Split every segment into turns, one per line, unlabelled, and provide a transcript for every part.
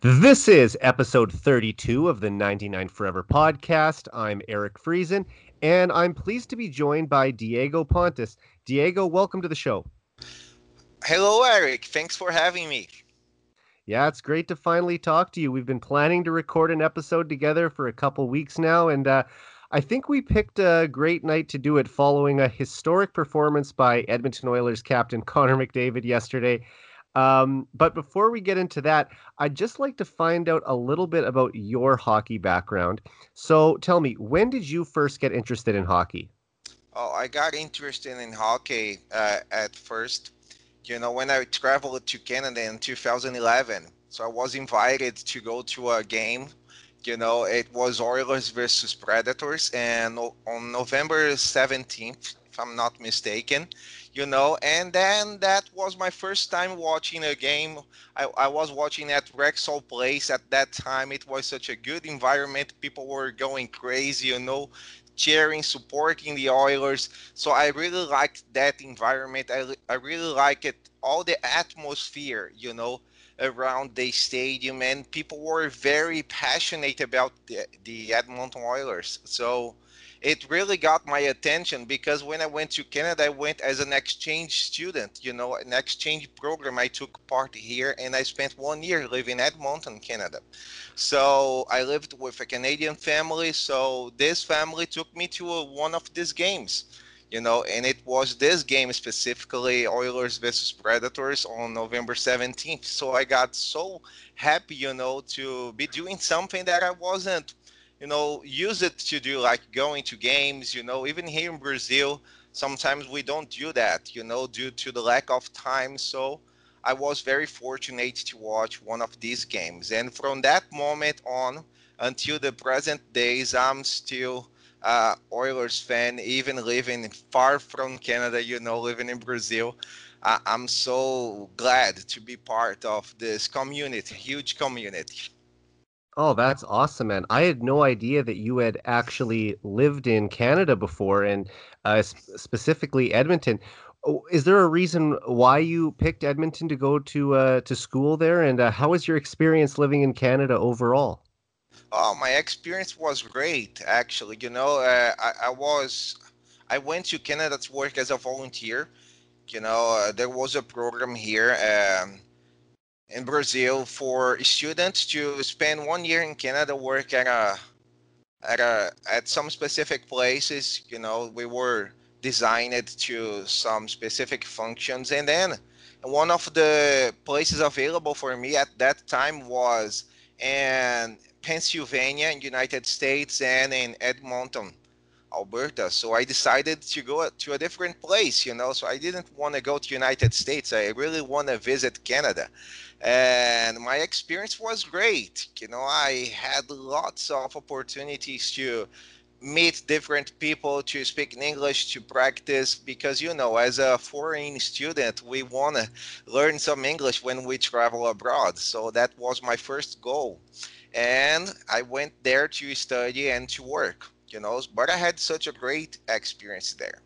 This is episode 32 of the 99 Forever podcast. I'm Eric Friesen, and I'm pleased to be joined by Diego Pontes. Diego, welcome to the show.
Hello, Eric. Thanks for having me.
Yeah, it's great to finally talk to you. We've been planning to record an episode together for a couple weeks now, and uh, I think we picked a great night to do it following a historic performance by Edmonton Oilers captain Connor McDavid yesterday. Um, but before we get into that, I'd just like to find out a little bit about your hockey background. So tell me, when did you first get interested in hockey?
Oh, I got interested in hockey uh, at first, you know, when I traveled to Canada in 2011. So I was invited to go to a game. You know, it was Oilers versus Predators, and on November 17th, if I'm not mistaken, you know. And then that was my first time watching a game. I, I was watching at Rexall Place at that time. It was such a good environment. People were going crazy, you know, cheering, supporting the Oilers. So I really liked that environment. I, I really liked it, all the atmosphere, you know, around the stadium. And people were very passionate about the, the Edmonton Oilers. So, it really got my attention because when I went to Canada, I went as an exchange student, you know, an exchange program. I took part here and I spent one year living at Edmonton, Canada. So I lived with a Canadian family. So this family took me to a, one of these games, you know, and it was this game specifically, Oilers versus Predators on November 17th. So I got so happy, you know, to be doing something that I wasn't you know, use it to do like going to games, you know, even here in Brazil, sometimes we don't do that, you know, due to the lack of time. So I was very fortunate to watch one of these games. And from that moment on until the present days, I'm still uh, Oilers fan, even living far from Canada, you know, living in Brazil. I- I'm so glad to be part of this community, huge community.
Oh, that's awesome, man. I had no idea that you had actually lived in Canada before and uh, specifically Edmonton. Oh, is there a reason why you picked Edmonton to go to uh, to school there? And uh, how was your experience living in Canada overall?
Oh, my experience was great, actually. You know, uh, I, I, was, I went to Canada to work as a volunteer. You know, uh, there was a program here. Um, in Brazil for students to spend one year in Canada, work at a at a at some specific places. You know, we were designed to some specific functions, and then one of the places available for me at that time was in Pennsylvania, in United States, and in Edmonton, Alberta. So I decided to go to a different place, you know. So I didn't want to go to United States. I really want to visit Canada. And my experience was great. You know, I had lots of opportunities to meet different people to speak in English to practice because you know as a foreign student we want to learn some English when we travel abroad. So that was my first goal. And I went there to study and to work you know but i had such a great experience there.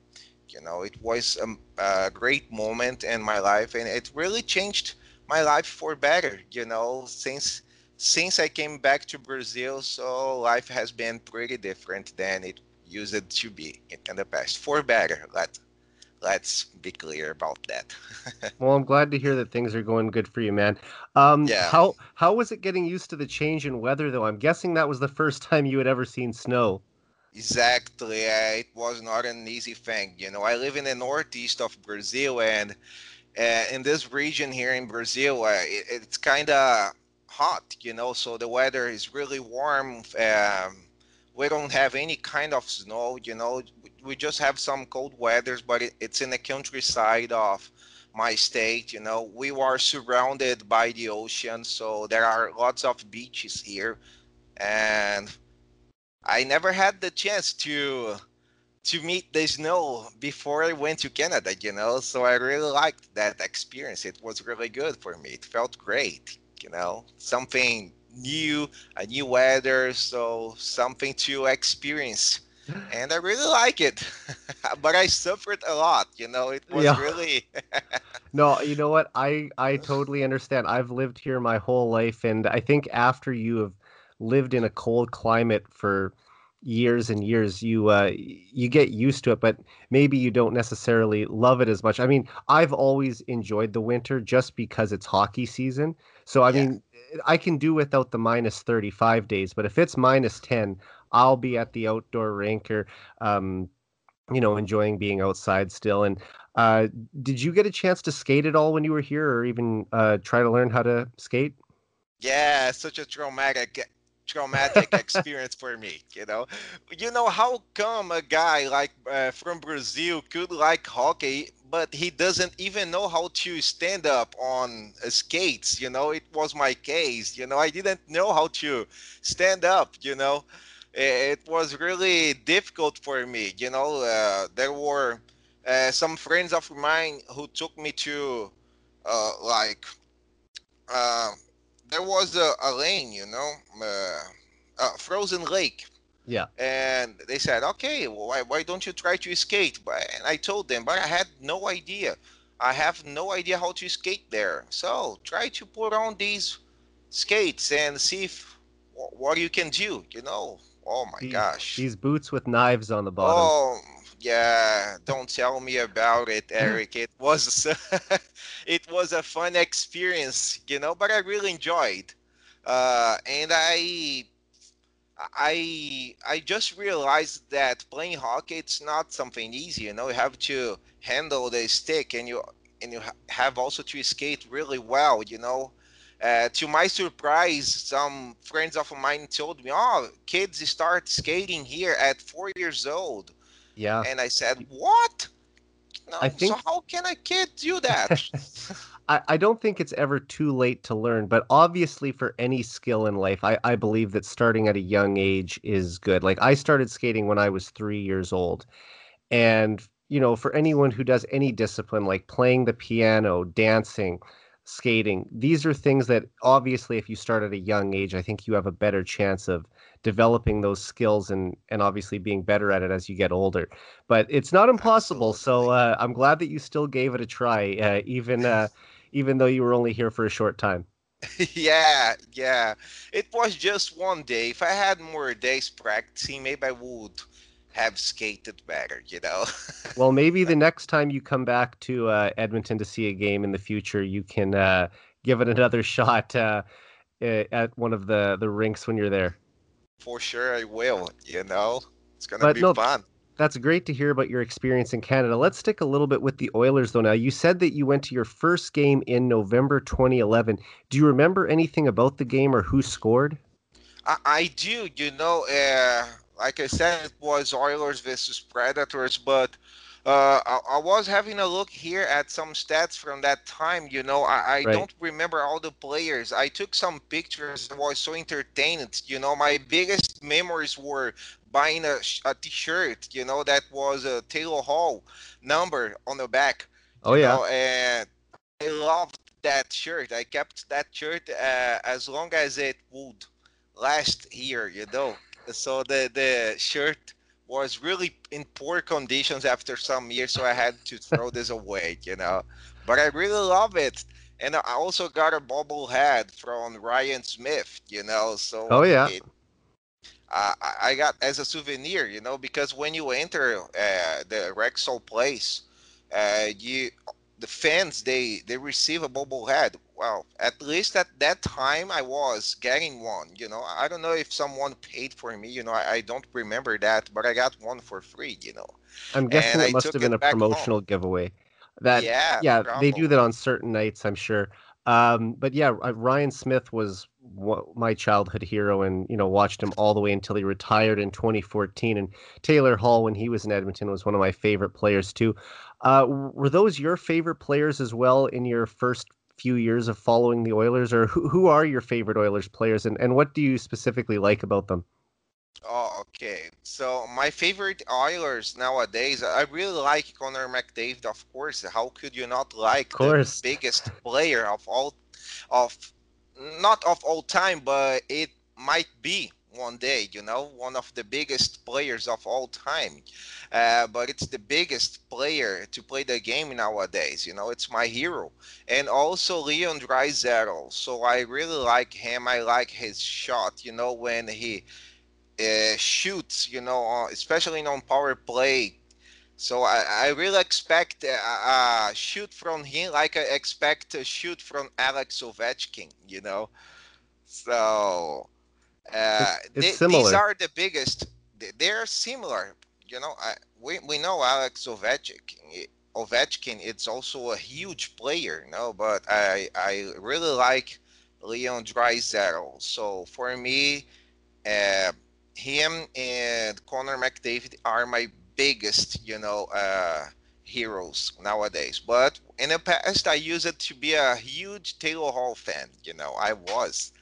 You know it was a, a, great moment in my life and it really changed my life for better you know since since i came back to brazil so life has been pretty different than it used to be in the past for better let let's be clear about that
well i'm glad to hear that things are going good for you man um yeah. how how was it getting used to the change in weather though i'm guessing that was the first time you had ever seen snow
Exactly. Uh, it was not an easy thing. You know, I live in the northeast of Brazil, and uh, in this region here in Brazil, uh, it, it's kind of hot. You know, so the weather is really warm. Um, we don't have any kind of snow. You know, we just have some cold weathers, but it, it's in the countryside of my state. You know, we are surrounded by the ocean, so there are lots of beaches here, and I never had the chance to to meet the snow before I went to Canada, you know. So I really liked that experience. It was really good for me. It felt great, you know, something new, a new weather, so something to experience and I really like it. but I suffered a lot, you know. It was yeah. really
No, you know what? I I totally understand. I've lived here my whole life and I think after you have lived in a cold climate for years and years you uh you get used to it but maybe you don't necessarily love it as much. I mean i've always enjoyed the winter just because it's hockey season. So i yeah. mean i can do without the minus 35 days but if it's minus 10 i'll be at the outdoor rink or um you know enjoying being outside still. And uh did you get a chance to skate at all when you were here or even uh try to learn how to skate?
Yeah such a traumatic traumatic experience for me you know? You know how come a guy like uh, from brazil could like hockey but he doesn't even know how to stand up on skates you know? It was my case you know? I didn't know how to stand up you know? It was really difficult for me you know? Uh, there were uh, some friends of mine who took me to uh, like uh, there was a, a lane, you know, uh, a frozen lake.
Yeah.
And they said, okay, well, why, why don't you try to skate? But and I told them, but I had no idea. I have no idea how to skate there. So try to put on these skates and see if, what you can do. You know. Oh my
these,
gosh.
These boots with knives on the bottom.
Oh yeah, don't tell me about it, Eric. It was it was a fun experience, you know, but I really enjoyed. Uh, and I I I just realized that playing hockey it's not something easy. You know, you have to handle the stick, and you and you have also to skate really well. You know, uh, to my surprise, some friends of mine told me, "Oh, kids start skating here at four years old."
Yeah.
And I said, "What? No,
I think...
so how can a kid do that?"
I, I don't think it's ever too late to learn, but obviously for any skill in life, I, I believe that starting at a young age is good. Like I started skating when I was three years old. And, you know, for anyone who does any discipline like playing the piano, dancing, skating, these are things that obviously if you start at a young age, I think you have a better chance of developing those skills and and obviously being better at it as you get older. But it's not impossible. Absolutely. So uh, I'm glad that you still gave it a try, uh, even uh, even though you were only here for a short time.
yeah, yeah. It was just one day. If I had more days practicing, maybe I would have skated better, you know.
well, maybe the next time you come back to uh, Edmonton to see a game in the future, you can uh, give it another shot uh, at one of the the rinks when you're there
for sure I will. You know, it's gonna but be no, fun.
That's great to hear about your experience in Canada. Let's stick a little bit with the Oilers, though. Now, you said that you went to your first game in November 2011. Do you remember anything about the game or who scored?
I, I do. You know, uh, like I said, it was Oilers versus Predators, but uh, I, I, was having a look here at some stats from that time. You know, I, I right. don't remember all the players. I took some pictures. I was so entertained. You know, my biggest memories were buying a, a T-shirt. You know, that was a Taylor Hall number on the back.
Oh yeah.
Know, and I loved that shirt. I kept that shirt uh, as long as it would last here. You know, so the the shirt was really in poor conditions after some years, so I had to throw this away, you know. But I really love it. And I also got a bobblehead from Ryan Smyth, you know. So
oh yeah, it,
uh, I got as a souvenir, you know, because when you enter uh, the Rexall place, uh, you the fans they they receive a bobblehead. Well, at least at that time I was getting one. You know, I don't know if someone paid for me. You know, I, I don't remember that, but I got one for free. You know,
I'm guessing and it must have been a promotional home. giveaway. That yeah, yeah, probably. they do that on certain nights. I'm sure. Um, but yeah, Ryan Smyth was my childhood hero, and you know watched him all the way until he retired in 2014. And Taylor Hall, when he was in Edmonton, was one of my favorite players too. Uh, were those your favorite players as well in your first few years of following the Oilers, or who, who are your favorite Oilers players, and, and what do you specifically like about them?
Oh, okay. So my favorite Oilers nowadays, I really like Connor McDavid, of course. How could you not like the biggest player of all, of not of all time, but it might be one day, you know, one of the biggest players of all time. Uh, but it's the biggest player to play the game nowadays, you know, it's my hero. And also Leon Draisaitl. So I really like him. I like his shot, you know, when he uh, shoots, you know, especially on power play. So I, I really expect a, a shoot from him like I expect a shoot from Alex Ovechkin, you know. So uh,
it's
they,
similar.
these are the biggest. They're similar. You know, I, we we know Alex Ovechkin. Ovechkin, it's also a huge player, you know, but I I really like Leon Draisaitl. So for me, uh, him and Connor McDavid are my biggest, you know, uh, heroes nowadays. But in the past, I used it to be a huge Taylor Hall fan. You know, I was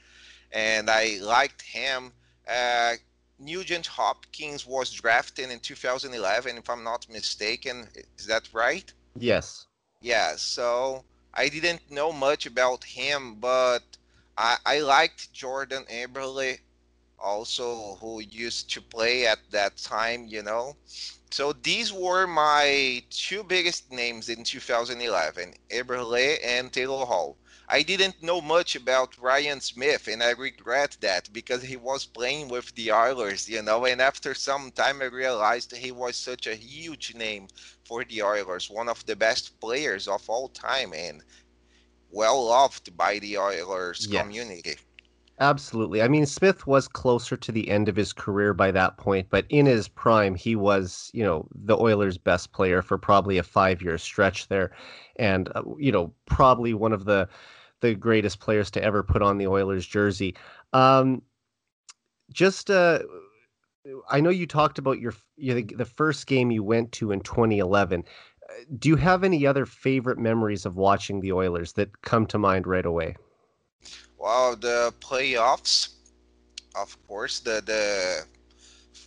and I liked him. Uh, Nugent Hopkins was drafted in 2011, if I'm not mistaken. Is that right?
Yes.
Yeah. So I didn't know much about him, but I, I liked Jordan Eberle, also who used to play at that time. You know. So these were my two biggest names in 2011, Eberle and Taylor Hall. I didn't know much about Ryan Smyth, and I regret that because he was playing with the Oilers, you know. And after some time, I realized he was such a huge name for the Oilers, one of the best players of all time, and well loved by the Oilers yes. community.
Absolutely. I mean, Smyth was closer to the end of his career by that point, but in his prime, he was, you know, the Oilers' best player for probably a five year stretch there. And, uh, you know, probably one of the the greatest players to ever put on the Oilers jersey. Um, just uh, I know you talked about your you know, the first game you went to in 2011. Do you have any other favorite memories of watching the Oilers that come to mind right away?
Well, the playoffs, of course. The the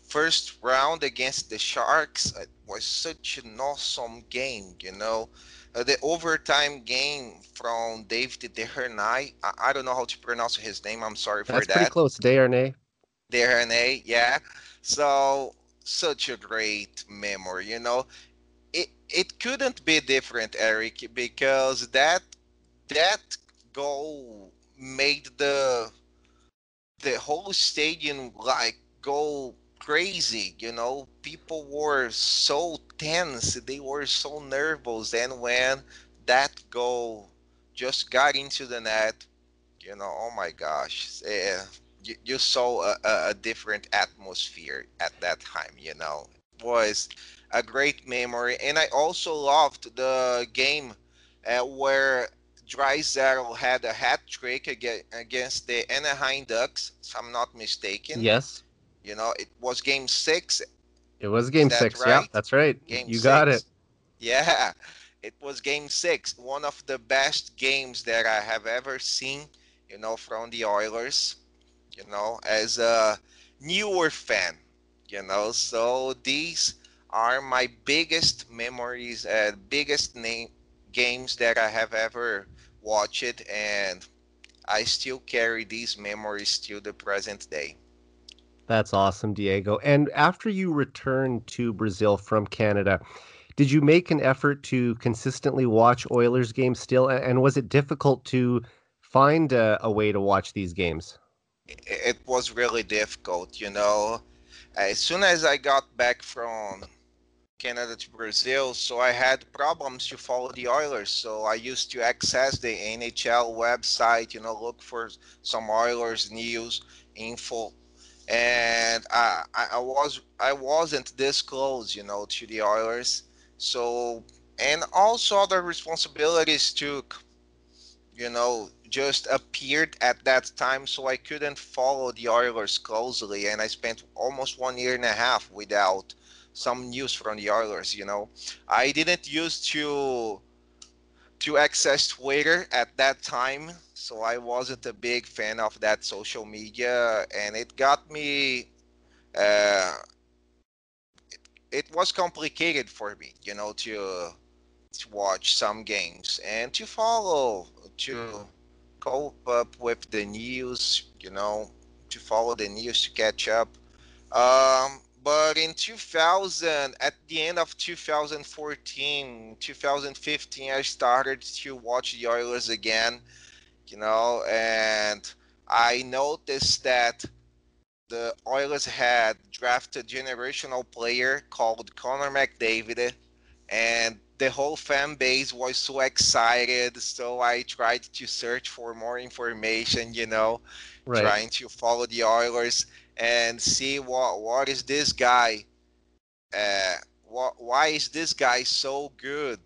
first round against the Sharks was such an awesome game. You know, uh, the overtime game from David Desharnais. I, I, don't know how to pronounce his name. I'm sorry for that.
That's pretty close. Desharnais.
Desharnais, yeah. So such a great memory. You know, it it couldn't be different, Eric, because that that goal made the the whole stadium like go crazy you know people were so tense they were so nervous and when that goal just got into the net you know oh my gosh uh, you, you, saw a, a, different atmosphere at that time you know it was a great memory and i also loved the game uh, where Draisaitl had a hat trick against the Anaheim Ducks, if I'm not mistaken.
Yes.
You know, it was game six.
It was game six. Right? Yeah, that's right. Game you six. got it.
Yeah, it was game six. One of the best games that I have ever seen, you know, from the Oilers, you know, as a newer fan, you know. So these are my biggest memories, uh, biggest name games that I have ever watched, and I still carry these memories to the present day.
That's awesome, Diego. And after you returned to Brazil from Canada, did you make an effort to consistently watch Oilers games still? And was it difficult to find a, a way to watch these games?
It was really difficult, you know. As soon as I got back from Canada to Brazil, so I had problems to follow the Oilers. So I used to access the NHL website, you know, look for some Oilers news, info, and I, I was I wasn't this close, you know, to the Oilers. So and also other responsibilities took, you know, just appeared at that time, so I couldn't follow the Oilers closely, and I spent almost one year and a half without some news from the Oilers. You know, I didn't use to to access Twitter at that time, so I wasn't a big fan of that social media, and it got me. Uh, it, it was complicated for me, you know, to to watch some games and to follow, to cope up with the news, you know, to follow the news to catch up. Um, but in 2000, at the end of 2014, 2015, I started to watch the Oilers again, you know, and I noticed that the Oilers had drafted a generational player called Connor McDavid, and the whole fan base was so excited. So I tried to search for more information, you know, right. trying to follow the Oilers and see what what is this guy, uh, what why is this guy so good,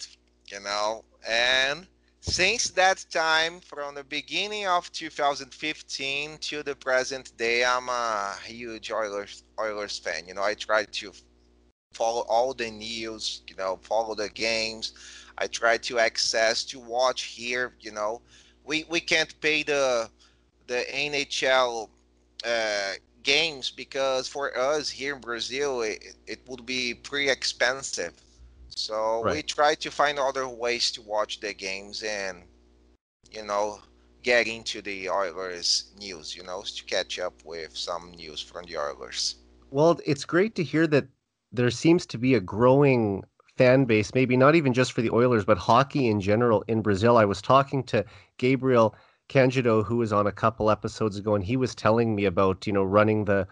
you know, and since that time, from the beginning of 2015 to the present day, I'm a huge Oilers Oilers fan. You know, I try to follow all the news. You know, follow the games. I try to access to watch here. You know, we we can't pay the the NHL uh, games because for us here in Brazil, it, it would be pretty expensive so right. we try to find other ways to watch the games and, you know, get into the Oilers news, you know, to catch up with some news from the Oilers.
Well, it's great to hear that there seems to be a growing fan base, maybe not even just for the Oilers, but hockey in general in Brazil. I was talking to Gabriel Candido, who was on a couple episodes ago, and he was telling me about, you know, running the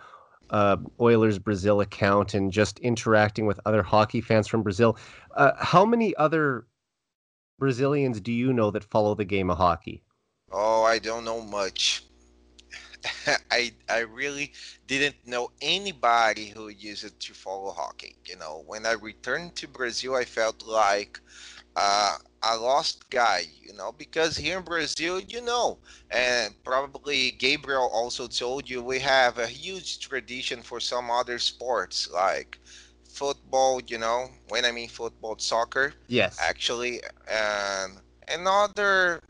uh, Oilers Brazil account and just interacting with other hockey fans from Brazil. Uh, how many other Brazilians do you know that follow the game of hockey?
Oh, I don't know much. I I really didn't know anybody who used to follow hockey. You know, when I returned to Brazil, I felt like uh, a lost guy, you know, because here in Brazil, you know, and probably Gabriel also told you we have a huge tradition for some other sports like football, you know, when I mean football, soccer.
Yes.
Actually, and and other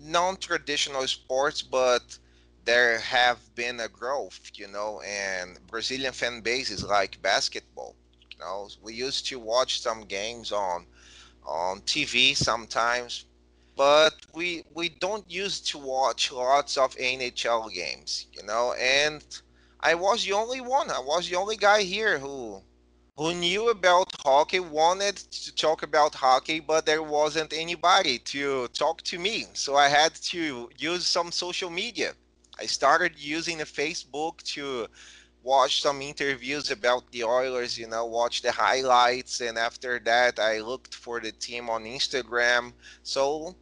non-traditional sports, but there have been a growth, you know, and Brazilian fan bases like basketball. You know, we used to watch some games on on TV sometimes, but we we don't used to watch lots of NHL games, you know. And I was the only one. I was the only guy here who who knew about hockey, wanted to talk about hockey, but there wasn't anybody to talk to me. So I had to use some social media. I started using the Facebook to watch some interviews about the Oilers, you know, watch the highlights. And after that, I looked for the team on Instagram. So,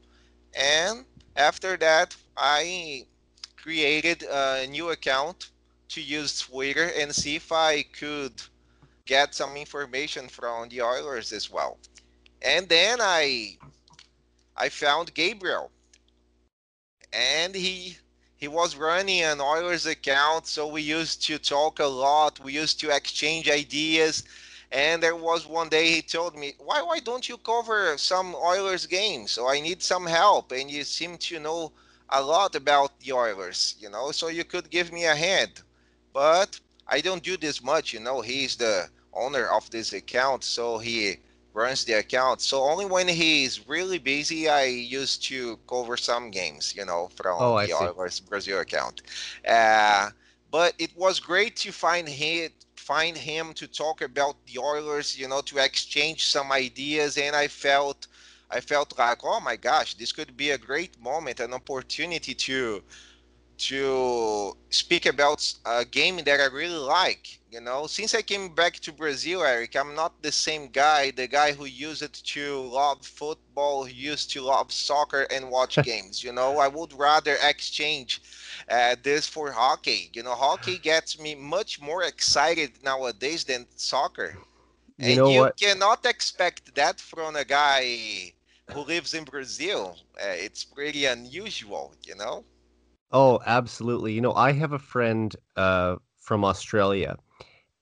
and after that, I created a new account to use Twitter and see if I could get some information from the Oilers as well. And then I I found Gabriel. And he he was running an Oilers account, so we used to talk a lot. We used to exchange ideas. And there was one day he told me, "Why why don't you cover some Oilers games? So I need some help, and you seem to know a lot about the Oilers, you know, so you could give me a hand." But I don't do this much, you know. He's the owner of this account, so he runs the account. So only when he's really busy, I used to cover some games, you know, from oh, the Oilers Brazil account. Uh, but it was great to find him, find him to talk about the Oilers, you know, to exchange some ideas, and I felt. I felt like, oh my gosh, this could be a great moment, an opportunity to to speak about a game that I really like. You know, since I came back to Brazil, Eric, I'm not the same guy, the guy who used to love football, used to love soccer and watch games. You know, I would rather exchange uh, this for hockey. You know, hockey gets me much more excited nowadays than soccer. You and you what? cannot expect that from a guy who lives in Brazil. Uh, it's pretty unusual, you know?
Oh, absolutely. You know, I have a friend uh, from Australia,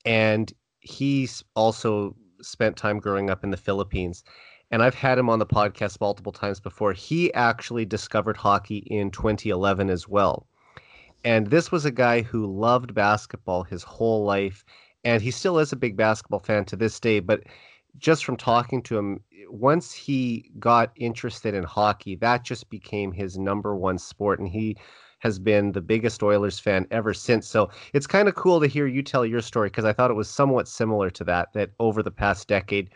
and he's also spent time growing up in the Philippines. And I've had him on the podcast multiple times before. He actually discovered hockey in 2011 as well. And this was a guy who loved basketball his whole life. And he still is a big basketball fan to this day. But just from talking to him, once he got interested in hockey, that just became his number one sport. And he has been the biggest Oilers fan ever since. So it's kind of cool to hear you tell your story because I thought it was somewhat similar to that. That over the past decade,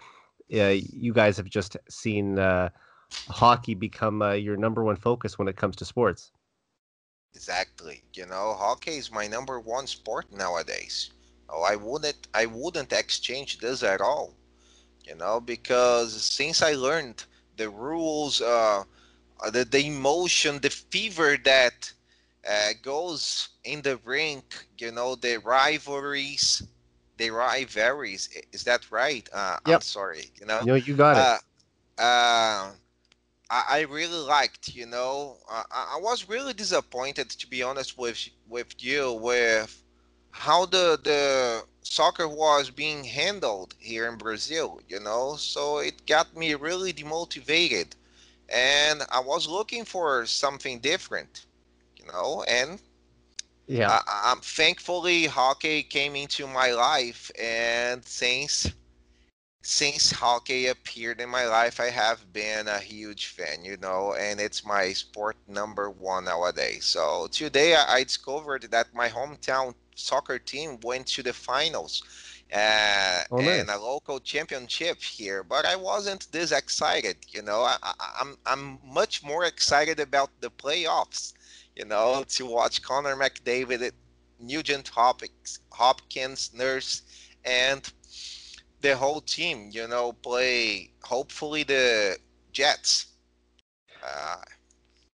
uh, you guys have just seen uh, hockey become uh, your number one focus when it comes to sports.
Exactly. You know, hockey is my number one sport nowadays. Oh, I wouldn't I wouldn't exchange this at all. You know, because since I learned the rules, uh, the the emotion, the fever that uh, goes in the rink, you know, the rivalries, the rivalries. Is that right? Uh, yep. I'm sorry. You know.
No, you got it.
Uh, uh I, I really liked. You know, I, I was really disappointed, to be honest with with you, with how the the soccer was being handled here in Brazil, you know. So it got me really demotivated, and I was looking for something different, know. And yeah, I, am thankfully hockey came into my life, and since since hockey appeared in my life, I have been a huge fan, you know, and it's my sport number one nowadays. So today I, I discovered that my hometown soccer team went to the finals uh, oh, nice. and a local championship here, but I wasn't this excited. You know, I, I, I'm I'm much more excited about the playoffs. You know, to watch Connor McDavid, Nugent Hopkins, Hopkins, Nurse, and the whole team, you know, play hopefully the Jets.
Uh,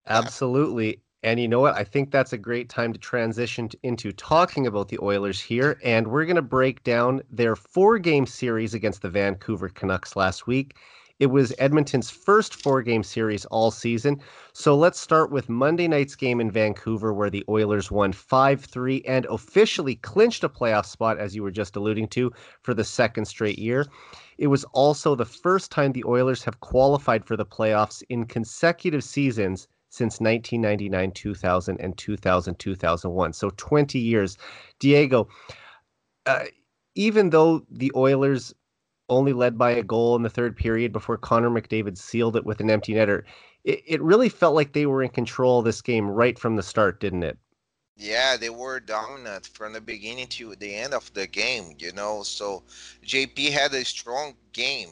Absolutely. And you know what? I think that's a great time to transition into talking about the Oilers here. And we're going to break down their four game series against the Vancouver Canucks last week. It was Edmonton's first four game series all season. So let's start with Monday night's game in Vancouver, where the Oilers won 5 3 and officially clinched a playoff spot, as you were just alluding to, for the second straight year. It was also the first time the Oilers have qualified for the playoffs in consecutive seasons since 1999, 2000, and 2000, 2001. So 20 years. Diego, uh, even though the Oilers only led by a goal in the third period before Connor McDavid sealed it with an empty netter. It, it really felt like they were in control of this game right from the start, didn't it?
Yeah, they were dominant from the beginning to the end of the game, you know. So JP had a strong game.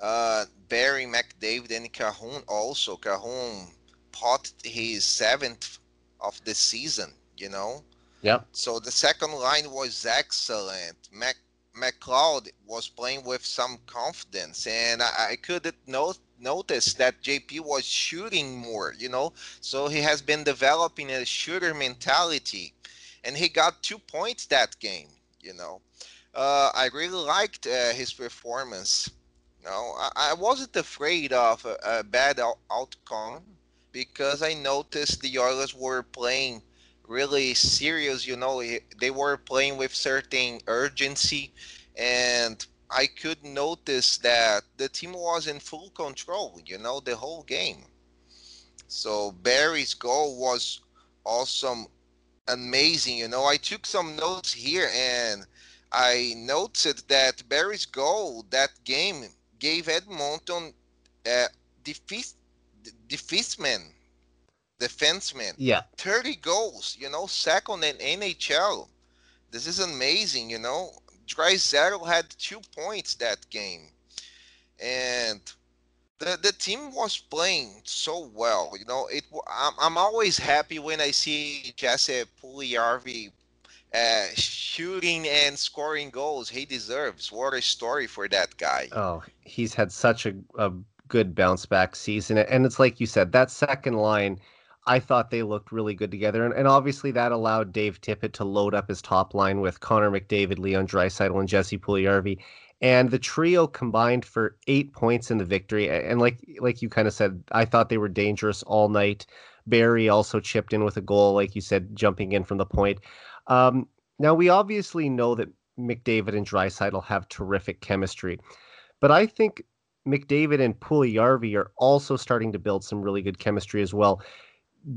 Uh, Barrie, McDavid, and Kahun also. Kahun pot his seventh of the season, you know.
Yeah.
So the second line was excellent. Mac McLeod was playing with some confidence, and I, I could not notice that JP was shooting more, you know. So he has been developing a shooter mentality, and he got two points that game, you know. Uh, I really liked uh, his performance. You know, I, I wasn't afraid of a, a bad out- outcome because I noticed the Oilers were playing really serious. You know, they were playing with certain urgency, and I could notice that the team was in full control. You know, the whole game. So Barrie's goal was awesome, amazing. You know, I took some notes here and I noted that Barrie's goal that game gave Edmonton uh, defeat defeatment defenseman.
Yeah.
30 goals, you know, second in NHL. This is amazing, you know. Draisaitl had two points that game. And the, the team was playing so well, you know. It I'm, I'm always happy when I see Jesse Puljujarvi uh, shooting and scoring goals. He deserves. What a story for that guy.
Oh, he's had such a, a good bounce back season. And it's like you said, that second line I thought they looked really good together. And, and obviously that allowed Dave Tippett to load up his top line with Connor McDavid, Leon Draisaitl, and Jesse Puljujarvi. And the trio combined for eight points in the victory. And like like you kind of said, I thought they were dangerous all night. Barrie also chipped in with a goal, like you said, jumping in from the point. Um, now we obviously know that McDavid and Draisaitl have terrific chemistry, but I think McDavid and Puljujarvi are also starting to build some really good chemistry as well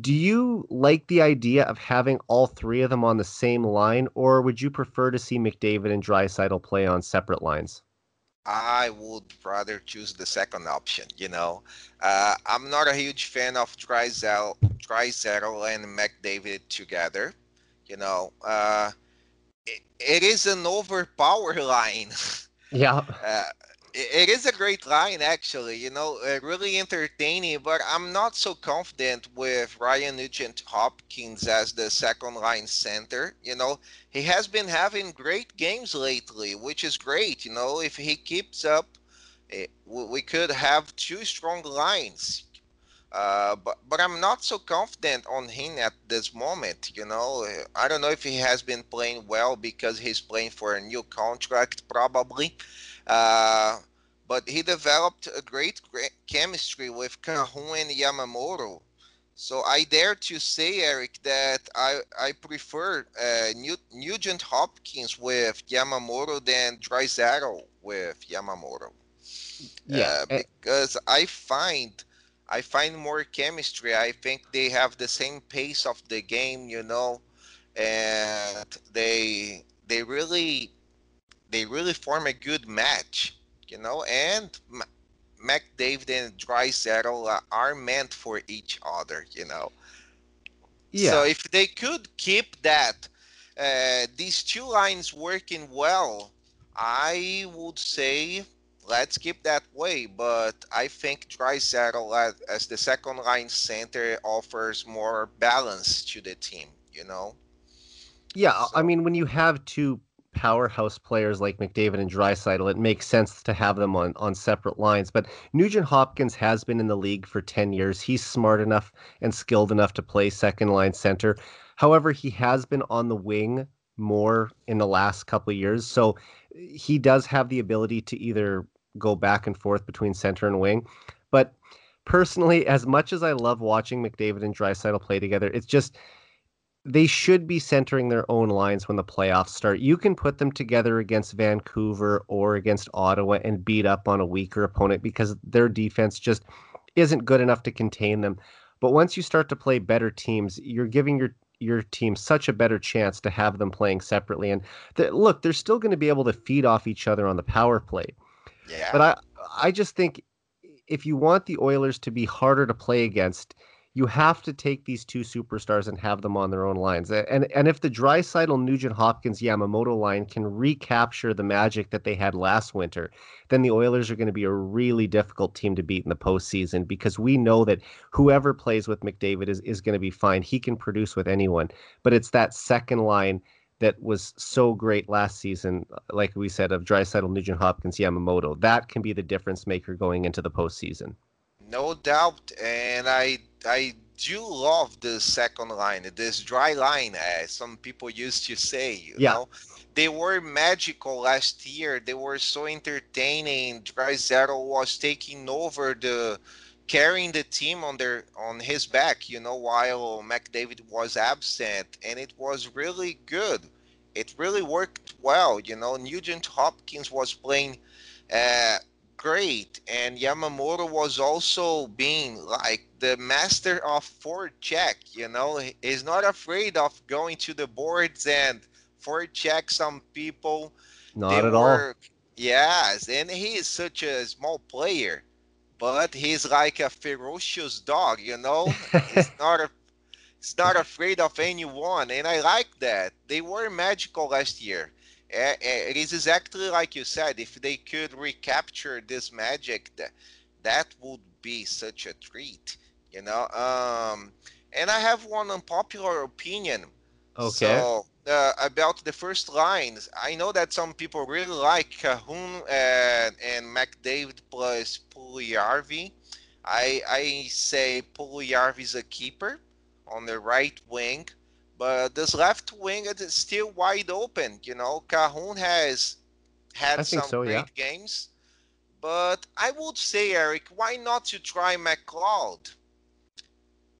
do you like the idea of having all three of them on the same line, or would you prefer to see McDavid and Draisaitl play on separate lines?
I would rather choose the second option. You know, uh, I'm not a huge fan of Draisaitl and McDavid together. You know, uh, it, it is an overpower line.
Yeah.
Uh, it is a great line, actually. You know, uh, really entertaining. But I'm not so confident with Ryan Nugent Hopkins as the second line center. You know, he has been having great games lately, which is great. You know, if he keeps up, it, eh, we could have two strong lines. Uh, but but I'm not so confident on him at this moment. You know, I don't know if he has been playing well because he's playing for a new contract, probably. Uh, but he developed a great, great chemistry with and Yamamoto. So I dare to say, Eric, that I, I prefer uh, Nugent Hopkins with Yamamoto than Draisaitl with Yamamoto.
Yeah,
uh, because I find I find more chemistry. I think they have the same pace of the game, you know, and they they really they really form a good match, you know. And McDavid and Draisaitl are meant for each other, you know. Yeah. So if they could keep that, uh, these two lines working well, I would say let's keep that way. But I think Draisaitl as, as the second line center offers more balance to the team, you know.
Yeah, so. I mean, when you have two powerhouse players like McDavid and Draisaitl, it makes sense to have them on, on separate lines. But Nugent Hopkins has been in the league for 10 years. He's smart enough and skilled enough to play second line center. However, he has been on the wing more in the last couple of years. So he does have the ability to either go back and forth between center and wing. But personally, as much as I love watching McDavid and Draisaitl play together, it's just they should be centering their own lines when the playoffs start. You can put them together against Vancouver or against Ottawa and beat up on a weaker opponent because their defense just isn't good enough to contain them. But once you start to play better teams, you're giving your your team such a better chance to have them playing separately. And th- look, they're still going to be able to feed off each other on the power play.
Yeah.
But I I just think if you want the Oilers to be harder to play against, you have to take these two superstars and have them on their own lines. And and if the Draisaitl, Nugent Hopkins, Yamamoto line can recapture the magic that they had last winter, then the Oilers are going to be a really difficult team to beat in the postseason because we know that whoever plays with McDavid is, is going to be fine. He can produce with anyone, but it's that second line that was so great last season, uh, like we said, of Draisaitl, Nugent Hopkins, Yamamoto. That can be the difference maker going into the postseason.
No doubt, and I I do love the second line, this dry line, as some people used to say. You yeah. know, they were magical last year. They were so entertaining. Draisaitl was taking over the carrying the team on their on his back, you know, while McDavid was absent, and it was really good. It really worked well, you know. Nugent Hopkins was playing uh, great, and Yamamoto was also being like the master of forecheck. You know, he's not afraid of going to the boards and check some people.
Not they at all.
Yes, and he is such a small player, but he's like a ferocious dog. You know, he's not a. He's not afraid of anyone, and I like that. They were magical last year it is exactly like you said. If they could recapture this magic, that that would be such a treat, you know. Um, and I have one unpopular opinion.
Okay.
So uh, about the first lines, I know that some people really like Kahun and, and McDavid plus Puljujarvi. I I say Puljujarvi is a keeper on the right wing. But this left wing is still wide open. You know, Kahun has had some so, great yeah. games. But I would say, Eric, why not to try McLeod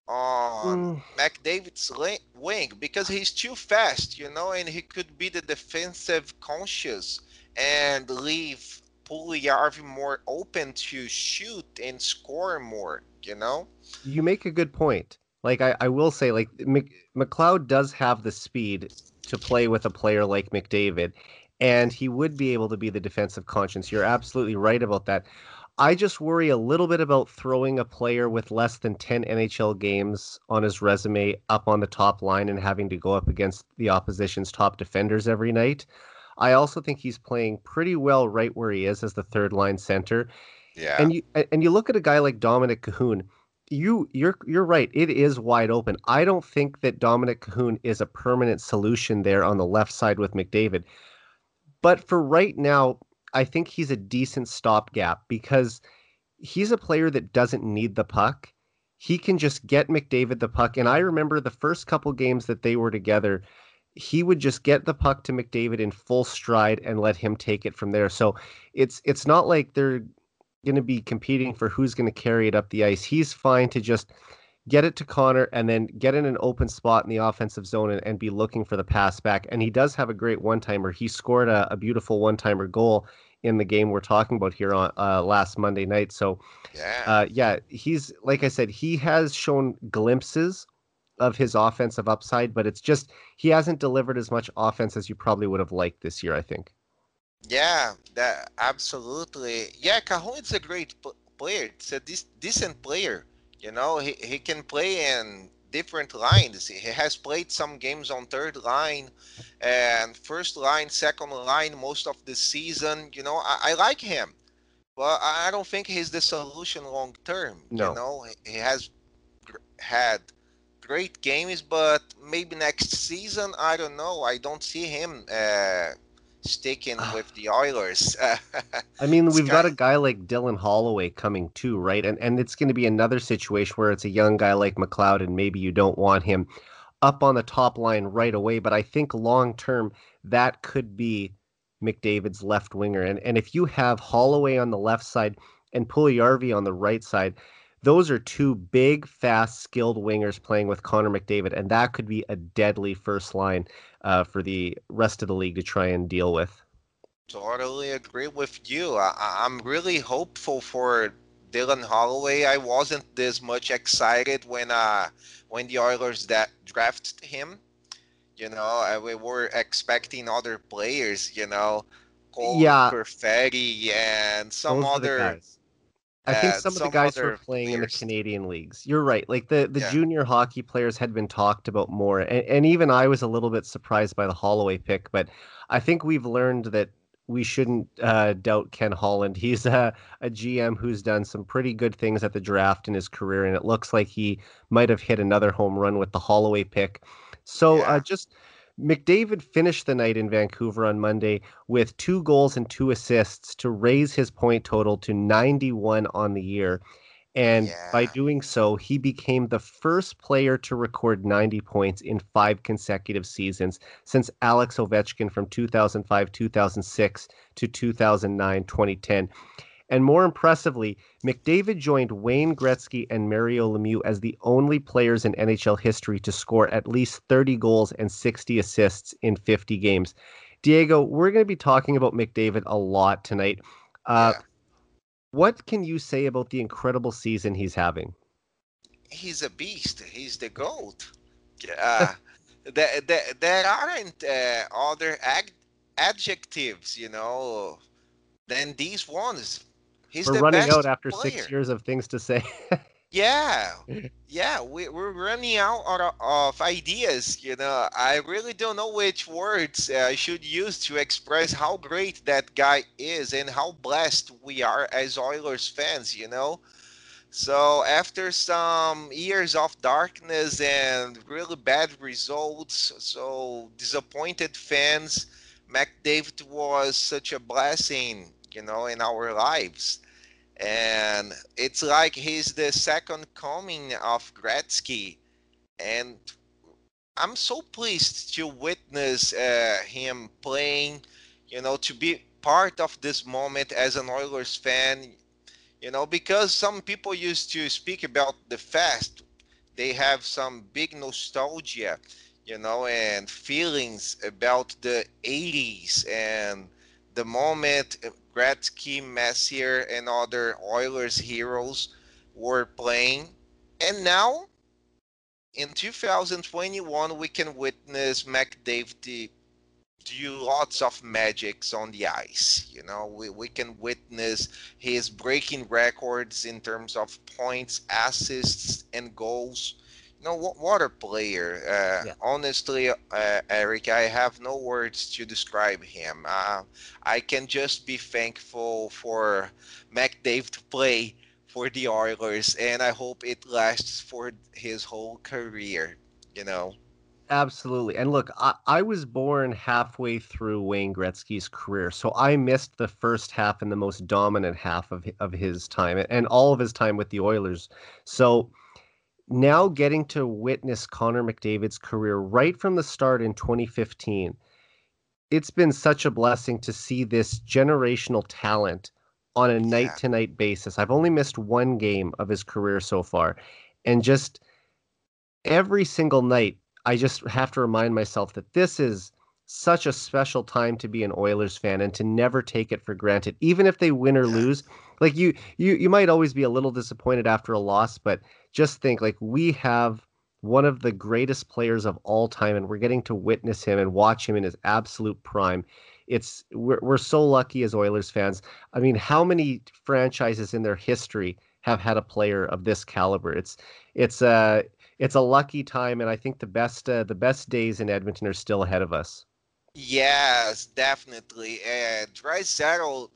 on mm. McDavid's wing? Because he's too fast, you know, and he could be the defensive conscious and leave Puljujarvi more open to shoot and score more, you know?
You make a good point like I, I will say like Mc, McLeod does have the speed to play with a player like McDavid and he would be able to be the defensive conscience. You're absolutely right about that. I just worry a little bit about throwing a player with less than 10 NHL games on his resume up on the top line and having to go up against the opposition's top defenders every night. I also think he's playing pretty well right where he is as the third line center.
Yeah.
And you and you look at a guy like Dominic Kahun, you you're you're right. It is wide open. I don't think that Dominic Kahun is a permanent solution there on the left side with McDavid. But for right now, I think he's a decent stopgap because he's a player that doesn't need the puck. He can just get McDavid the puck. And I remember the first couple games that they were together, he would just get the puck to McDavid in full stride and let him take it from there. So it's it's not like they're going to be competing for who's going to carry it up the ice. He's fine to just get it to Connor and then get in an open spot in the offensive zone and, and be looking for the pass back. And he does have a great one timer. He scored a, a beautiful one timer goal in the game we're talking about here on uh, last Monday night. So,
yeah,
uh, yeah, he's like I said, he has shown glimpses of his offensive upside, but it's just he hasn't delivered as much offense as you probably would have liked this year. I think.
Yeah, that absolutely. Yeah, Kahun is a great p- player. It's a dis- decent player. You know, he, he can play in different lines. He has played some games on third line and first line, second line most of the season. You know, I, I like him. But I don't think he's the solution long term.
No.
You know, he, he has gr- had great games, but maybe next season, I don't know. I don't see him uh, sticking ah. with the Oilers.
I mean, we've got a guy like Dylan Holloway coming too, right? And and it's going to be another situation where it's a young guy like McLeod, and maybe you don't want him up on the top line right away. But I think long term that could be McDavid's left winger, and and if you have Holloway on the left side and Puljujarvi on the right side. Those are two big, fast, skilled wingers playing with Connor McDavid, and that could be a deadly first line uh, for the rest of the league to try and deal with.
Totally agree with you. I, I'm really hopeful for Dylan Holloway. I wasn't this much excited when uh when the Oilers that drafted him. You know, uh, we were expecting other players. You know, Cole
Yeah.
Perfetti and some
Those
other.
I think
uh,
some of the guys who are playing in the. Canadian leagues. You're right. Like the, the
Yeah.
junior hockey players had been talked about more. And, and even I was a little bit surprised by the Holloway pick, but I think we've learned that we shouldn't uh, doubt Ken Holland. He's a, a GM who's done some pretty good things at the draft in his career, and it looks like he might have hit another home run with the Holloway pick. So
Yeah.
uh, just McDavid finished the night in Vancouver on Monday with two goals and two assists to raise his point total to 91 on the year. And by doing so, he became the first player to record 90 points in five consecutive seasons since Alex Ovechkin from 2005 2006 to 2009 2010. And more impressively, McDavid joined Wayne Gretzky and Mario Lemieux as the only players in NHL history to score at least 30 goals and 60 assists in 50 games. Diego, we're going to be talking about McDavid a lot tonight. Uh,
Yeah.
What can you say about the incredible season he's having?
he's a beast. He's the goat. Uh, there, there, there aren't uh, other ag- adjectives, you know, than these ones. He's
We're running out after
player.
six years of things to say.
Yeah, yeah, we, we're running out of, of ideas. You know, I really don't know which words uh, I should use to express how great that guy is and how blessed we are as Oilers fans. You know, so after some years of darkness and really bad results, so disappointed fans, McDavid was such a blessing. You know, in our lives and it's like he's the second coming of Gretzky, and I'm so pleased to witness uh, him playing. You know, to be part of this moment as an Oilers fan. You know, because some people used to speak about the past, they have some big nostalgia, you know, and feelings about the 80s and the moment uh, Gretzky, Messier, and other Oilers heroes were playing. And now, in 2021, we can witness McDavid do lots of magics on the ice. You know, we, we can witness his breaking records in terms of points, assists, and goals. You know, what, what a player. Uh, yeah. Honestly, uh, Eric, I have no words to describe him. Uh, I can just be thankful for McDavid to play for the Oilers, and I hope it lasts for his whole career, you know.
Absolutely. And look, I, I, was born halfway through Wayne Gretzky's career. So I missed the first half and the most dominant half of, of his time and all of his time with the Oilers. So now getting to witness Connor McDavid's career right from the start in 2015, it's been such a blessing to see this generational talent on a night to night basis. I've only missed one game of his career so far. And just every single night, I just have to remind myself that this is such a special time to be an Oilers fan and to never take it for granted, even if they win or lose. Like you, you, you might always be a little disappointed after a loss, but just think like we have one of the greatest players of all time, and we're getting to witness him and watch him in his absolute prime. It's we're we're so lucky as Oilers fans. I mean, how many franchises in their history have had a player of this caliber? It's it's a it's a lucky time, and I think the best uh, the best days in Edmonton are still ahead of us.
Yes, definitely. Uh,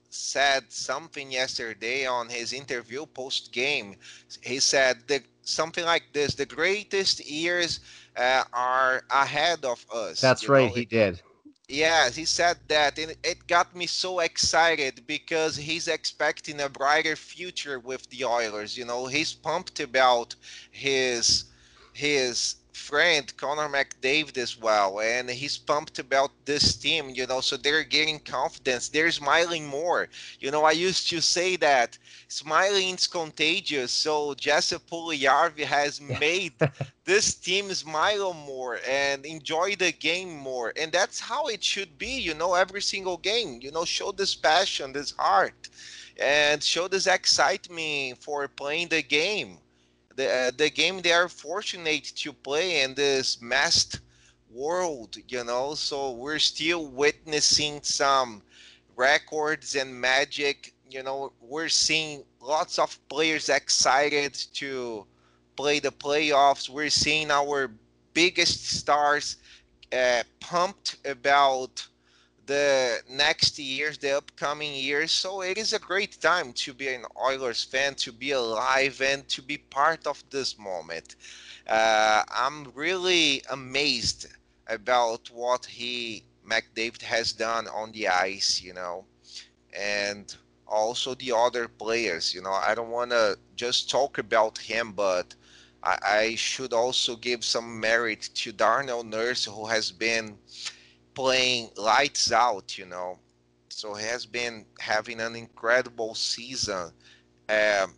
said something yesterday on his interview post game. He said that something like this: the greatest years uh, are ahead of us.
That's right. Know? He did.
Yes, he said that, and it got me so excited because he's expecting a brighter future with the Oilers. You know, he's pumped about his his friend Connor McDavid as well, and he's pumped about this team, you know, so they're getting confidence. They're smiling more. You know, I used to say that smiling is contagious. So Jesse Puljujarvi has made this team smile more and enjoy the game more. And that's how it should be, you know, every single game. You know, show this passion, this heart, and show this excitement for playing the game the uh, the game they are fortunate to play in this masked world, you know. So we're still witnessing some records and magic. You know, we're seeing lots of players excited to play the playoffs. We're seeing our biggest stars uh, pumped about the next years, the upcoming years. So it is a great time to be an Oilers fan, to be alive, and to be part of this moment. Uh, I'm really amazed about what he McDavid has done on the ice, you know, and also the other players. You know, I don't want to just talk about him, but I, I should also give some merit to Darnell Nurse, who has been playing lights out, you know. So he has been having an incredible season. Um,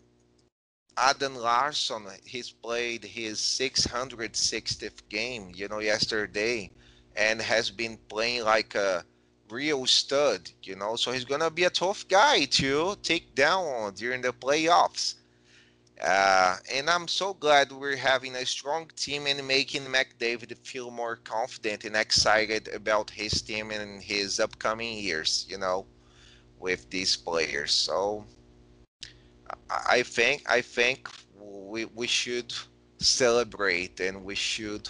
Adam Larsson, he's played his 660th game, you know, yesterday, and has been playing like a real stud, you know. So he's gonna be a tough guy to take down during the playoffs. Uh, and I'm so glad we're having a strong team and making McDavid feel more confident and excited about his team and his upcoming years, you know, with these players. So I think I think we we should celebrate and we should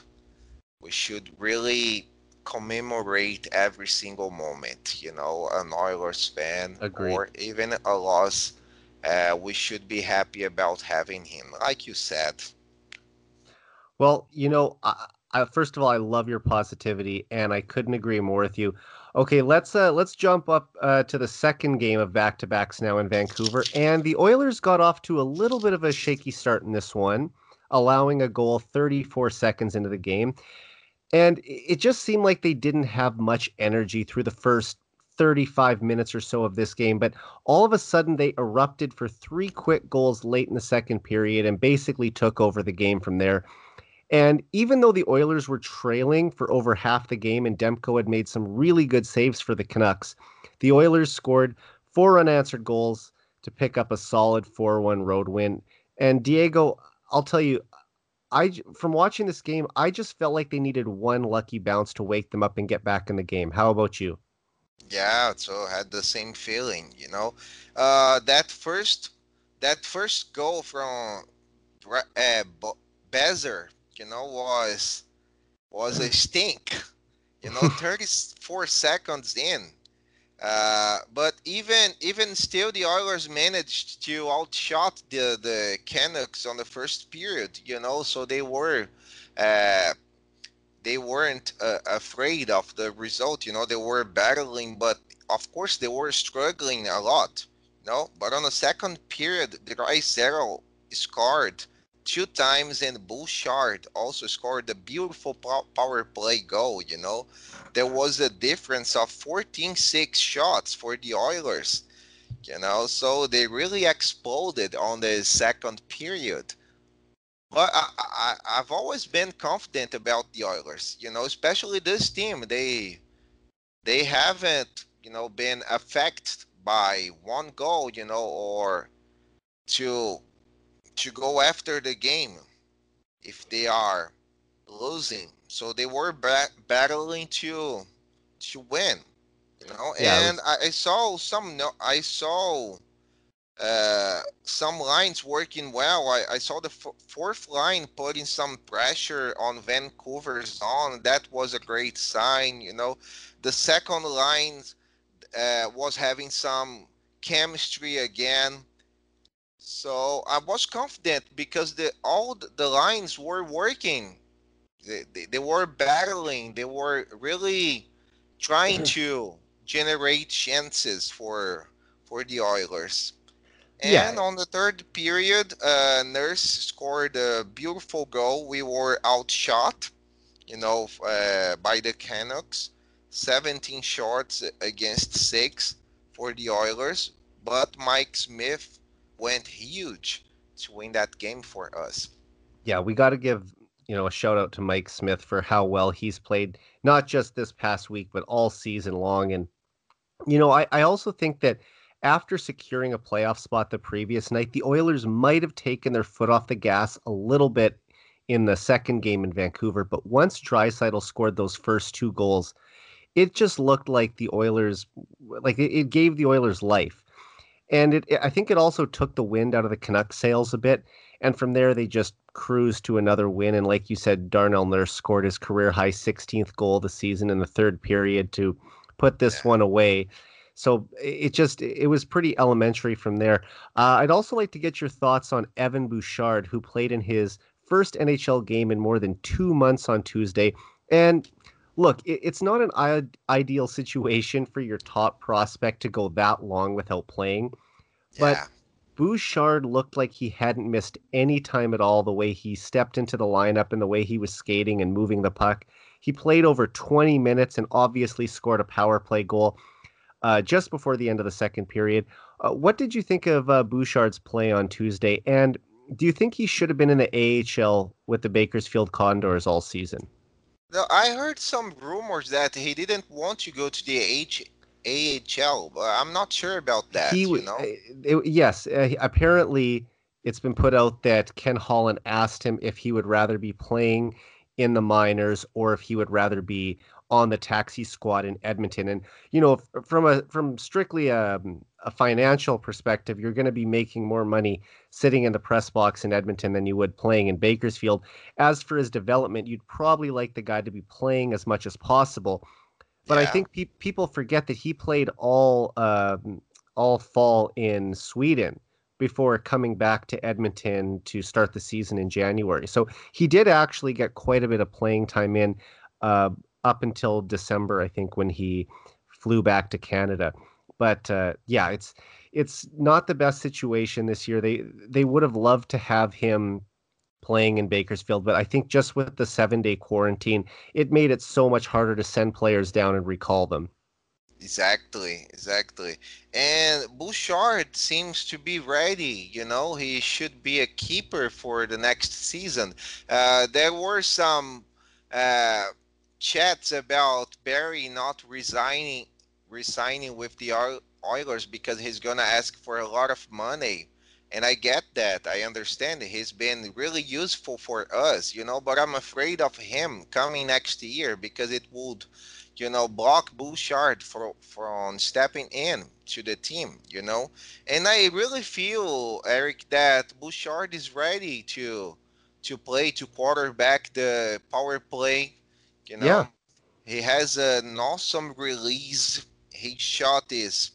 we should really commemorate every single moment, you know, an Oilers fan
Agreed.
or even a loss uh, we should be happy about having him, like you said.
Well, you know, I, I, first of all, I love your positivity, and I couldn't agree more with you. Okay, let's uh, let's jump up uh, to the second game of back to backs now in Vancouver, and the Oilers got off to a little bit of a shaky start in this one, allowing a goal 34 seconds into the game. And it just seemed like they didn't have much energy through the first 35 minutes or so of this game, but all of a sudden they erupted for three quick goals late in the second period and basically took over the game from there. And even though the Oilers were trailing for over half the game and Demko had made some really good saves for the Canucks, the Oilers scored four unanswered goals to pick up a solid 4 1 road win. And Diego, I'll tell you, I from watching this game, I just felt like they needed one lucky bounce to wake them up and get back in the game. How about you?
Yeah, so I had the same feeling, you know. Uh, that first that first goal from uh, Boeser, you know, was was a stink. You know, 34 seconds in. Uh, but even even still, the Oilers managed to outshot the the Canucks on the first period. You know, so they were uh, they weren't uh, afraid of the result. You know, they were battling, but of course they were struggling a lot. You know, but on the second period, the Draisaitl scored two times and Bouchard also scored a beautiful power play goal, you know. There was a difference of 14-6 shots for the Oilers, you know, so they really exploded on the second period. But I, I, I've always been confident about the Oilers, you know, especially this team. They they haven't, you know, been affected by one goal, you know, or to to go after the game if they are losing. So they were ba- battling to to win, you know. Yeah, and was... I, I, saw some. No, I saw uh, some lines working well. I, I saw the f- fourth line putting some pressure on Vancouver's zone. That was a great sign, you know. The second line uh, was having some chemistry again. So I was confident because the all the lines were working. They, they, they were battling. They were really trying to generate chances for for the Oilers. And yeah. on the third period, uh, Nurse scored a beautiful goal. We were outshot, you know, uh, by the Canucks. 17 shots against six for the Oilers, but Mike Smith went huge to win that game for us.
Yeah, we got to give you know a shout out to Mike Smith for how well he's played, not just this past week, but all season long. And you know, I, I also think that after securing a playoff spot the previous night, the Oilers might have taken their foot off the gas a little bit in the second game in Vancouver. But once Draisaitl scored those first two goals, it just looked like the Oilers, like it, it gave the Oilers life and it, I think it also took the wind out of the Canucks sails a bit. And from there, they just cruised to another win. And like you said, Darnell Nurse scored his career high 16th goal of the season in the third period to put this one away. So it just it was pretty elementary from there. Uh, I'd also like to get your thoughts on Evan Bouchard, who played in his first NHL game in more than two months on Tuesday. And look, it's not an ideal situation for your top prospect to go that long without playing. But yeah. Bouchard looked like he hadn't missed any time at all the way he stepped into the lineup and the way he was skating and moving the puck. He played over 20 minutes and obviously scored a power play goal uh, just before the end of the second period. Uh, what did you think of uh, Bouchard's play on Tuesday? And do you think he should have been in the AHL with the Bakersfield Condors all season?
No, I heard some rumors that he didn't want to go to the H- AHL, but I'm not sure about that. He, you know?
It, yes, uh, apparently it's been put out that Ken Holland asked him if he would rather be playing in the minors or if he would rather be on the taxi squad in Edmonton. And you know, from a from strictly a, um, a financial perspective, you're going to be making more money sitting in the press box in Edmonton than you would playing in Bakersfield. As for his development, you'd probably like the guy to be playing as much as possible. But yeah. I think pe- people forget that he played all um, all fall in Sweden before coming back to Edmonton to start the season in January. So he did actually get quite a bit of playing time in. Uh, up until December, I think, when he flew back to Canada. But uh, yeah, it's it's not the best situation this year. They they would have loved to have him playing in Bakersfield, but I think just with the seven day quarantine, it made it so much harder to send players down and recall them.
Exactly, exactly. And Bouchard seems to be ready. You know, he should be a keeper for the next season. Uh, there were some uh, chats about Barrie not resigning resigning with the Oilers because he's gonna ask for a lot of money and I get that. I understand he's been really useful for us, you know, but I'm afraid of him coming next year because it would, you know, block Bouchard for, from stepping in to the team, you know. And I really feel, Eric, that Bouchard is ready to to play to quarterback the power play, you know. Yeah. He has an awesome release. His shot is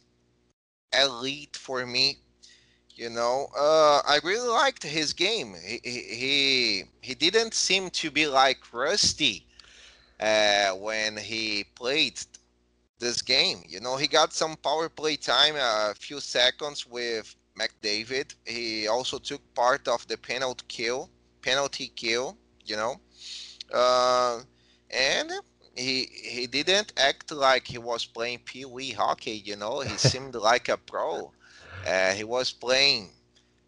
elite for me you know, uh, I really liked his game. He, he he didn't seem to be like rusty uh, when he played this game. You know, he got some power play time, a few seconds with McDavid. He also took part of the penalty kill, penalty kill. You know, uh, and he he didn't act like he was playing pee wee hockey. You know, he seemed like a pro. Uh, he was playing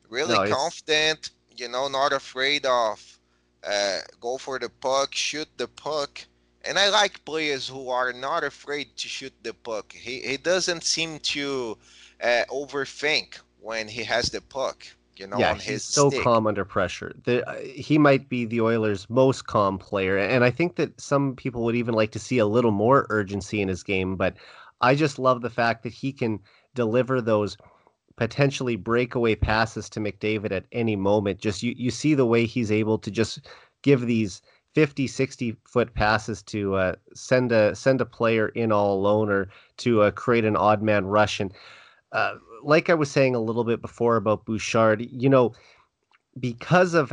really no, confident, you know, not afraid of uh, go for the puck, shoot the puck. And I like players who are not afraid to shoot the puck. He, he doesn't seem to uh, overthink when he has the puck. You know,
yeah, he's so
stick.
calm under pressure. The, uh, he might be the Oilers' most calm player, and I think that some people would even like to see a little more urgency in his game. But I just love the fact that he can deliver those potentially breakaway passes to McDavid at any moment. Just you, you see the way he's able to just give these 50, 60 foot passes to uh, send a send a player in all alone or to uh, create an odd man rush. And uh, like I was saying a little bit before about Bouchard, you know, because of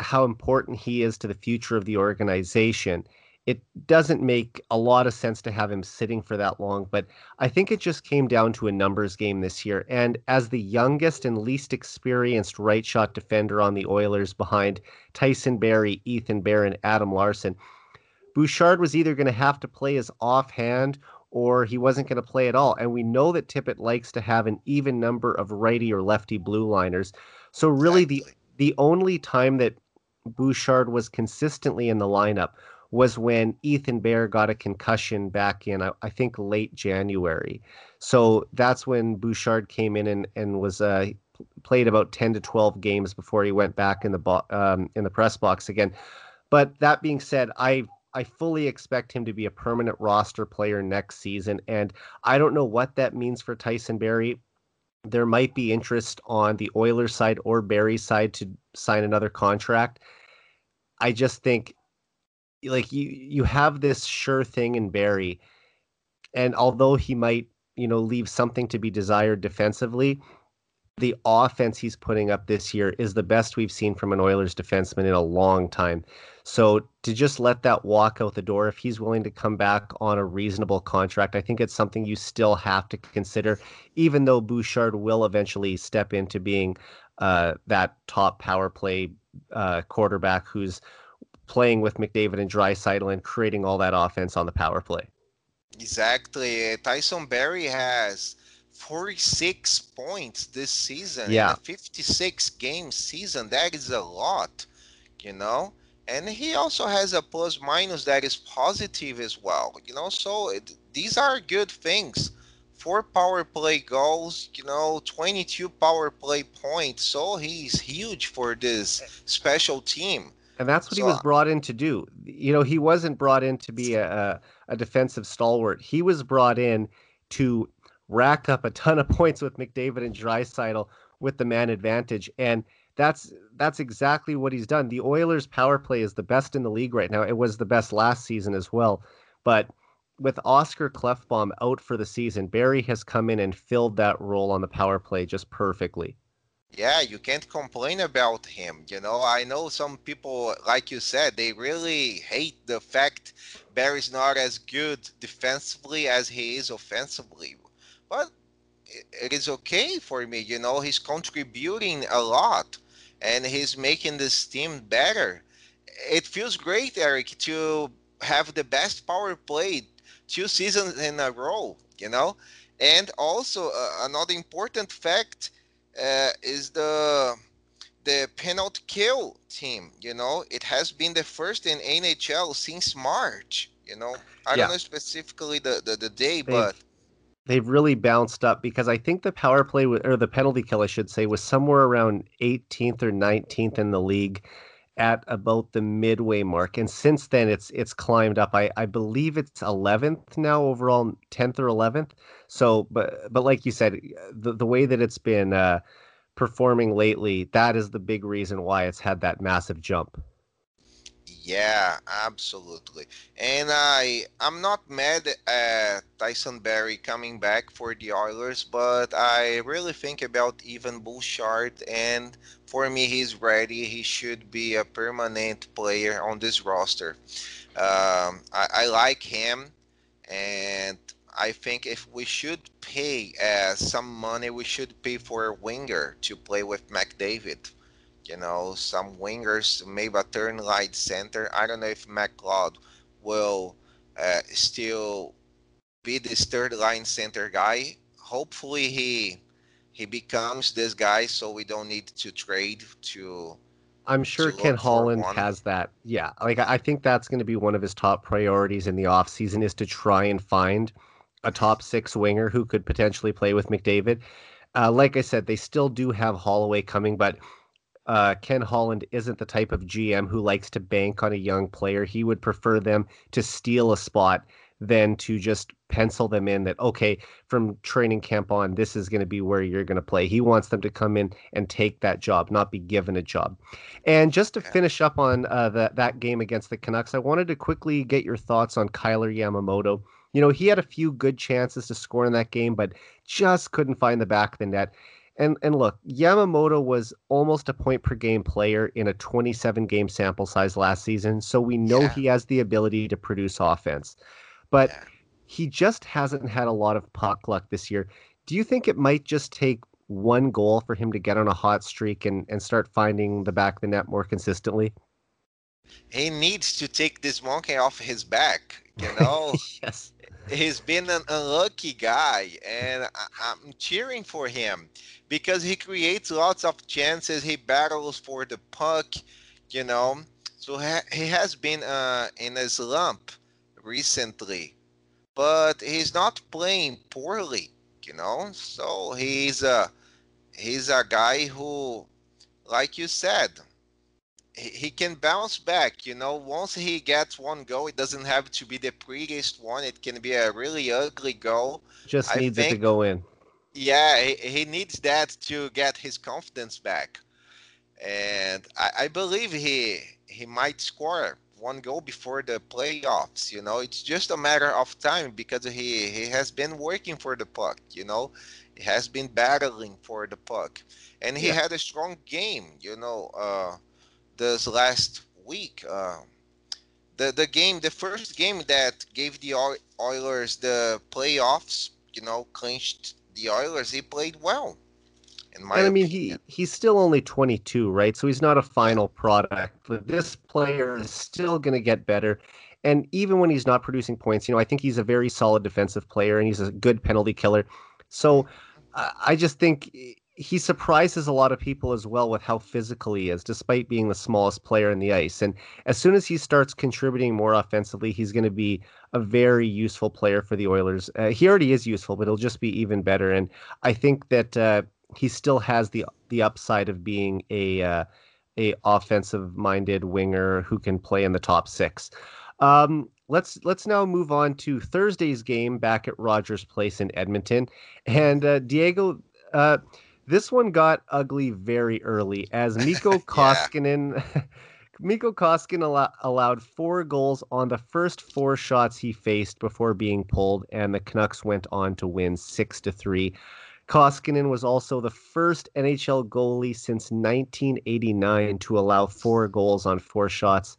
how important he is to the future of the organization, it doesn't make a lot of sense to have him sitting for that long, but I think it just came down to a numbers game this year. And as the youngest and least experienced right shot defender on the Oilers behind Tyson Barrie, Ethan and Adam Larsson, Bouchard was either going to have to play his offhand or he wasn't going to play at all. And we know that Tippett likes to have an even number of righty or lefty blue liners. So really exactly. the the only time that Bouchard was consistently in the lineup was when Ethan Bear got a concussion back in, I, I think, late January. So that's when Bouchard came in and, and was uh, played about 10 to 12 games before he went back in the bo- um, in the press box again. But that being said, I I fully expect him to be a permanent roster player next season, and I don't know what that means for Tyson Barrie. There might be interest on the Oilers side or Barrie's side to sign another contract. I just think like you you have this sure thing in Barrie, and although he might you know leave something to be desired defensively, the offense he's putting up this year is the best we've seen from an Oilers defenseman in a long time. So to just let that walk out the door, if he's willing to come back on a reasonable contract, I think it's something you still have to consider, even though Bouchard will eventually step into being uh, that top power play uh, quarterback who's playing with McDavid and Draisaitl and creating all that offense on the power play.
Exactly. Tyson Barrie has 46 points this season.
Yeah.
56 game season. That is a lot, you know? And he also has a plus minus that is positive as well, you know? So it, these are good things. Four power play goals, you know, 22 power play points. So he's huge for this special team.
And that's what so, he was brought in to do. You know, he wasn't brought in to be a, a defensive stalwart. He was brought in to rack up a ton of points with McDavid and Draisaitl with the man advantage. And that's that's exactly what he's done. The Oilers power play is the best in the league right now. It was the best last season as well. But with Oscar Klefbom out for the season, Barrie has come in and filled that role on the power play just perfectly.
Yeah, you can't complain about him. You know, I know some people, like you said, they really hate the fact Barrie's not as good defensively as he is offensively. But it is okay for me. You know, he's contributing a lot and he's making this team better. It feels great, Eric, to have the best power play two seasons in a row, you know? And also, uh, another important fact uh, is the the penalty kill team. You know, it has been the first in NHL since March. You know, I yeah. don't know specifically the the, the day,
they've,
but
they've really bounced up because I think the power play or the penalty kill, I should say, was somewhere around 18th or 19th in the league at about the midway mark, and since then it's it's climbed up. I, I believe it's 11th now overall, 10th or 11th. So, but but like you said, the the way that it's been uh, performing lately, that is the big reason why it's had that massive jump.
Yeah, absolutely. And I I'm not mad at Tyson Barrie coming back for the Oilers, but I really think about Evan Bouchard and for me he's ready. He should be a permanent player on this roster. Um, I, I like him and I think if we should pay uh, some money, we should pay for a winger to play with McDavid you know, some wingers, maybe a turn light center. I don't know if McLeod will uh, still be this third line center guy. Hopefully he he becomes this guy, so we don't need to trade to.
I'm sure Ken Holland has that. Yeah, like I think that's going to be one of his top priorities in the offseason is to try and find a top six winger who could potentially play with McDavid. Uh, like I said, they still do have Holloway coming, but uh, Ken Holland isn't the type of GM who likes to bank on a young player. He would prefer them to steal a spot than to just pencil them in that okay from training camp on this is going to be where you're going to play. He wants them to come in and take that job not be given a job. And just to finish up on uh, that that game against the canucks i wanted to quickly get your thoughts on Kailer Yamamoto. You know he had a few good chances to score in that game but just couldn't find the back of the net and and look, Yamamoto was almost a point per game player in a 27 game sample size last season, so we know yeah. he has the ability to produce offense. But yeah. he just hasn't had a lot of puck luck this year. Do you think it might just take one goal for him to get on a hot streak and, and start finding the back of the net more consistently?
He needs to take this monkey off his back, you know?
yes
he's been an unlucky guy, and I, am cheering for him because he creates lots of chances. He battles for the puck, you know. So ha- he has been uh, in a slump recently, but he's not playing poorly, you know. So he's a he's a guy who, like you said, he can bounce back. You know, once he gets one goal, it doesn't have to be the prettiest one. It can be a really ugly goal.
Just needs think, it to go in.
Yeah, he, he, needs that to get his confidence back, and I, I believe he he might score one goal before the playoffs. You know, it's just a matter of time because he he has been working for the puck. You know, he has been battling for the puck, and he yeah. had a strong game. You know. Uh, this last week. Uh, the the game, the first game that gave the Oilers the playoffs, you know, clinched the Oilers. He played well.
In my and I mean, opinion. he he's still only 22, right? So he's not a final product. But this player is still going to get better. And even when he's not producing points, you know, I think he's a very solid defensive player and he's a good penalty killer. So I just think he surprises a lot of people as well with how physical he is, despite being the smallest player in the ice. And as soon as he starts contributing more offensively, he's going to be a very useful player for the Oilers. Uh, he already is useful, but he'll just be even better. And I think that uh, he still has the the upside of being a uh, a offensive minded winger who can play in the top six. Um, let's let's now move on to Thursday's game back at Rogers Place in Edmonton, and uh, Diego. This one got ugly very early as Mikko Koskinen. Mikko Koskinen al- allowed four goals on the first four shots he faced before being pulled, and the Canucks went on to win six to three. Koskinen was also the first NHL goalie since 1989 to allow four goals on four shots.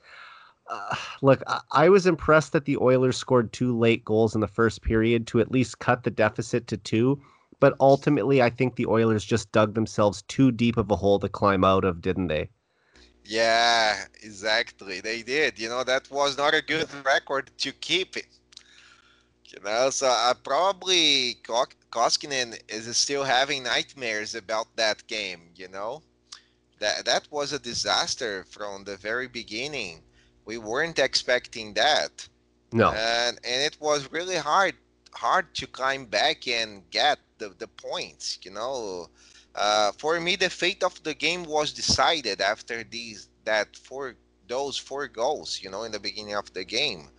Uh, look, I-, I was impressed that the Oilers scored two late goals in the first period to at least cut the deficit to two. But ultimately, I think the Oilers just dug themselves too deep of a hole to climb out of, didn't they?
Yeah, exactly. They did. You know, that was not a good record to keep it. You know, so uh, probably Koskinen is still having nightmares about that game. You know, that that was a disaster from the very beginning. We weren't expecting that.
No,
and and it was really hard hard to climb back and get the, the points. You know, uh, for me, the fate of the game was decided after these that four those four goals. You know, in the beginning of the game.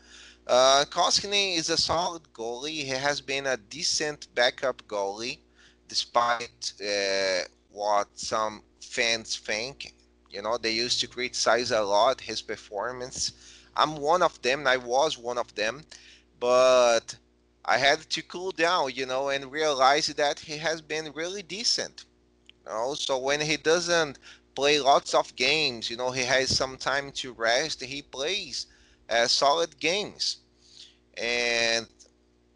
Uh, Koskinen is a solid goalie. He has been a decent backup goalie, despite uh, what some fans think. You know, they used to criticize a lot his performance. I'm one of them. I was one of them, but I had to cool down, you know, and realize that he has been really decent. You know, so when he doesn't play lots of games, you know, he has some time to rest. He plays uh, solid games, and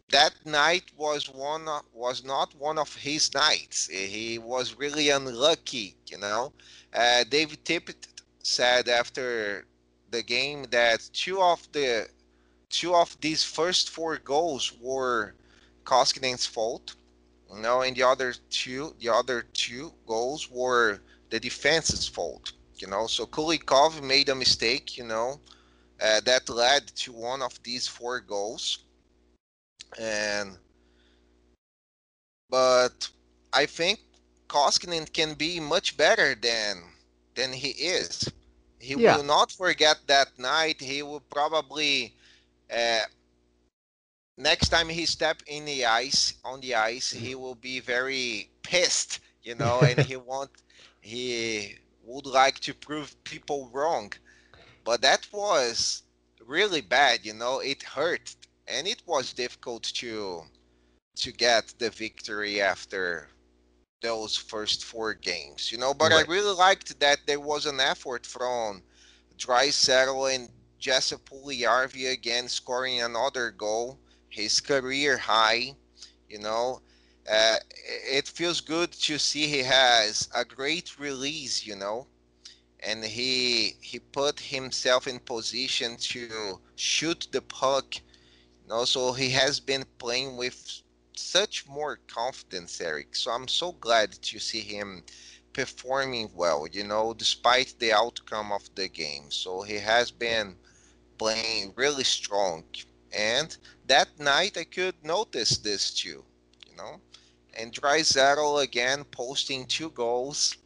that night was one was not one of his nights. He was really unlucky, you know. Uh, David Tippett said after the game that two of the two of these first four goals were Koskinen's fault. You know, and the other two the other two goals were the defense's fault. You know, so Kulikov made a mistake. You know, uh, that led to one of these four goals and but I think Koskinen can be much better than than he is. He yeah. will not forget that night. He will probably uh, next time he step in the ice on the ice, he will be very pissed, you know, and he want he would like to prove people wrong. But that was really bad, you know. It hurt and it was difficult to to get the victory after those first four games, you know. But right. I really liked that there was an effort from Draisaitl and Jesse Puljujarvi again scoring another goal, his career high, you know. Uh, it feels good to see he has a great release, you know, and he he put himself in position to shoot the puck You know, so he has been playing with such more confidence, Eric. So I'm so glad to see him performing well, you know, despite the outcome of the game. So he has been playing really strong. And that night I could notice this too, you know. And Draisaitl again posting two goals.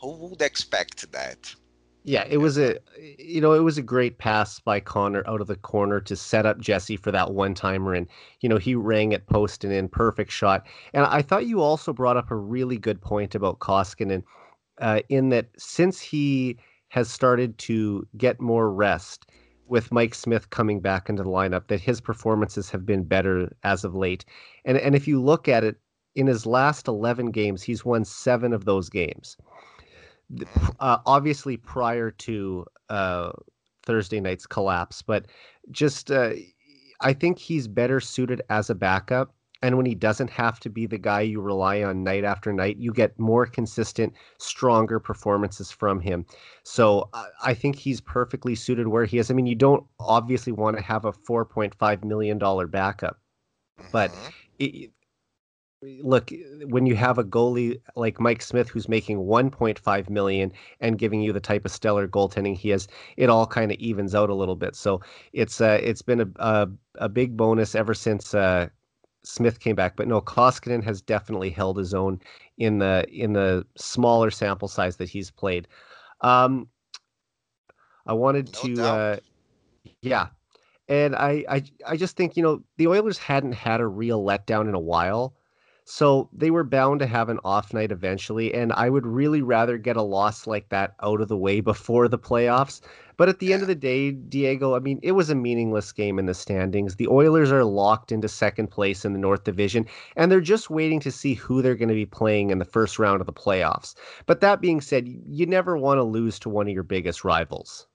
Who would expect that?
Yeah, it was a you know, it was a great pass by Connor out of the corner to set up Jesse for that one timer and you know, he rang it post and in perfect shot. And I thought you also brought up a really good point about Koskinen uh, in that since he has started to get more rest with Mike Smith coming back into the lineup that his performances have been better as of late. And and if you look at it in his last 11 games, he's won 7 of those games uh, obviously prior to uh, Thursday night's collapse, but just uh, I think he's better suited as a backup. And when he doesn't have to be the guy you rely on night after night, you get more consistent, stronger performances from him. So I think he's perfectly suited where he is. I mean, you don't obviously want to have a $4.5 million backup, but mm-hmm. it, look when you have a goalie like Mike Smith who's making 1.5 million and giving you the type of stellar goaltending he has it all kind of evens out a little bit so it's uh it's been a a, a big bonus ever since uh Smith came back but no Koskinen has definitely held his own in the in the smaller sample size that he's played. Um I wanted no to uh yeah. And I, I I just think you know the Oilers hadn't had a real letdown in a while so they were bound to have an off night eventually, and I would really rather get a loss like that out of the way before the playoffs. But at the yeah. end of the day, Diego, I mean, it was a meaningless game in the standings. The Oilers are locked into second place in the North Division, and they're just waiting to see who they're going to be playing in the first round of the playoffs. But that being said, you never want to lose to one of your biggest rivals.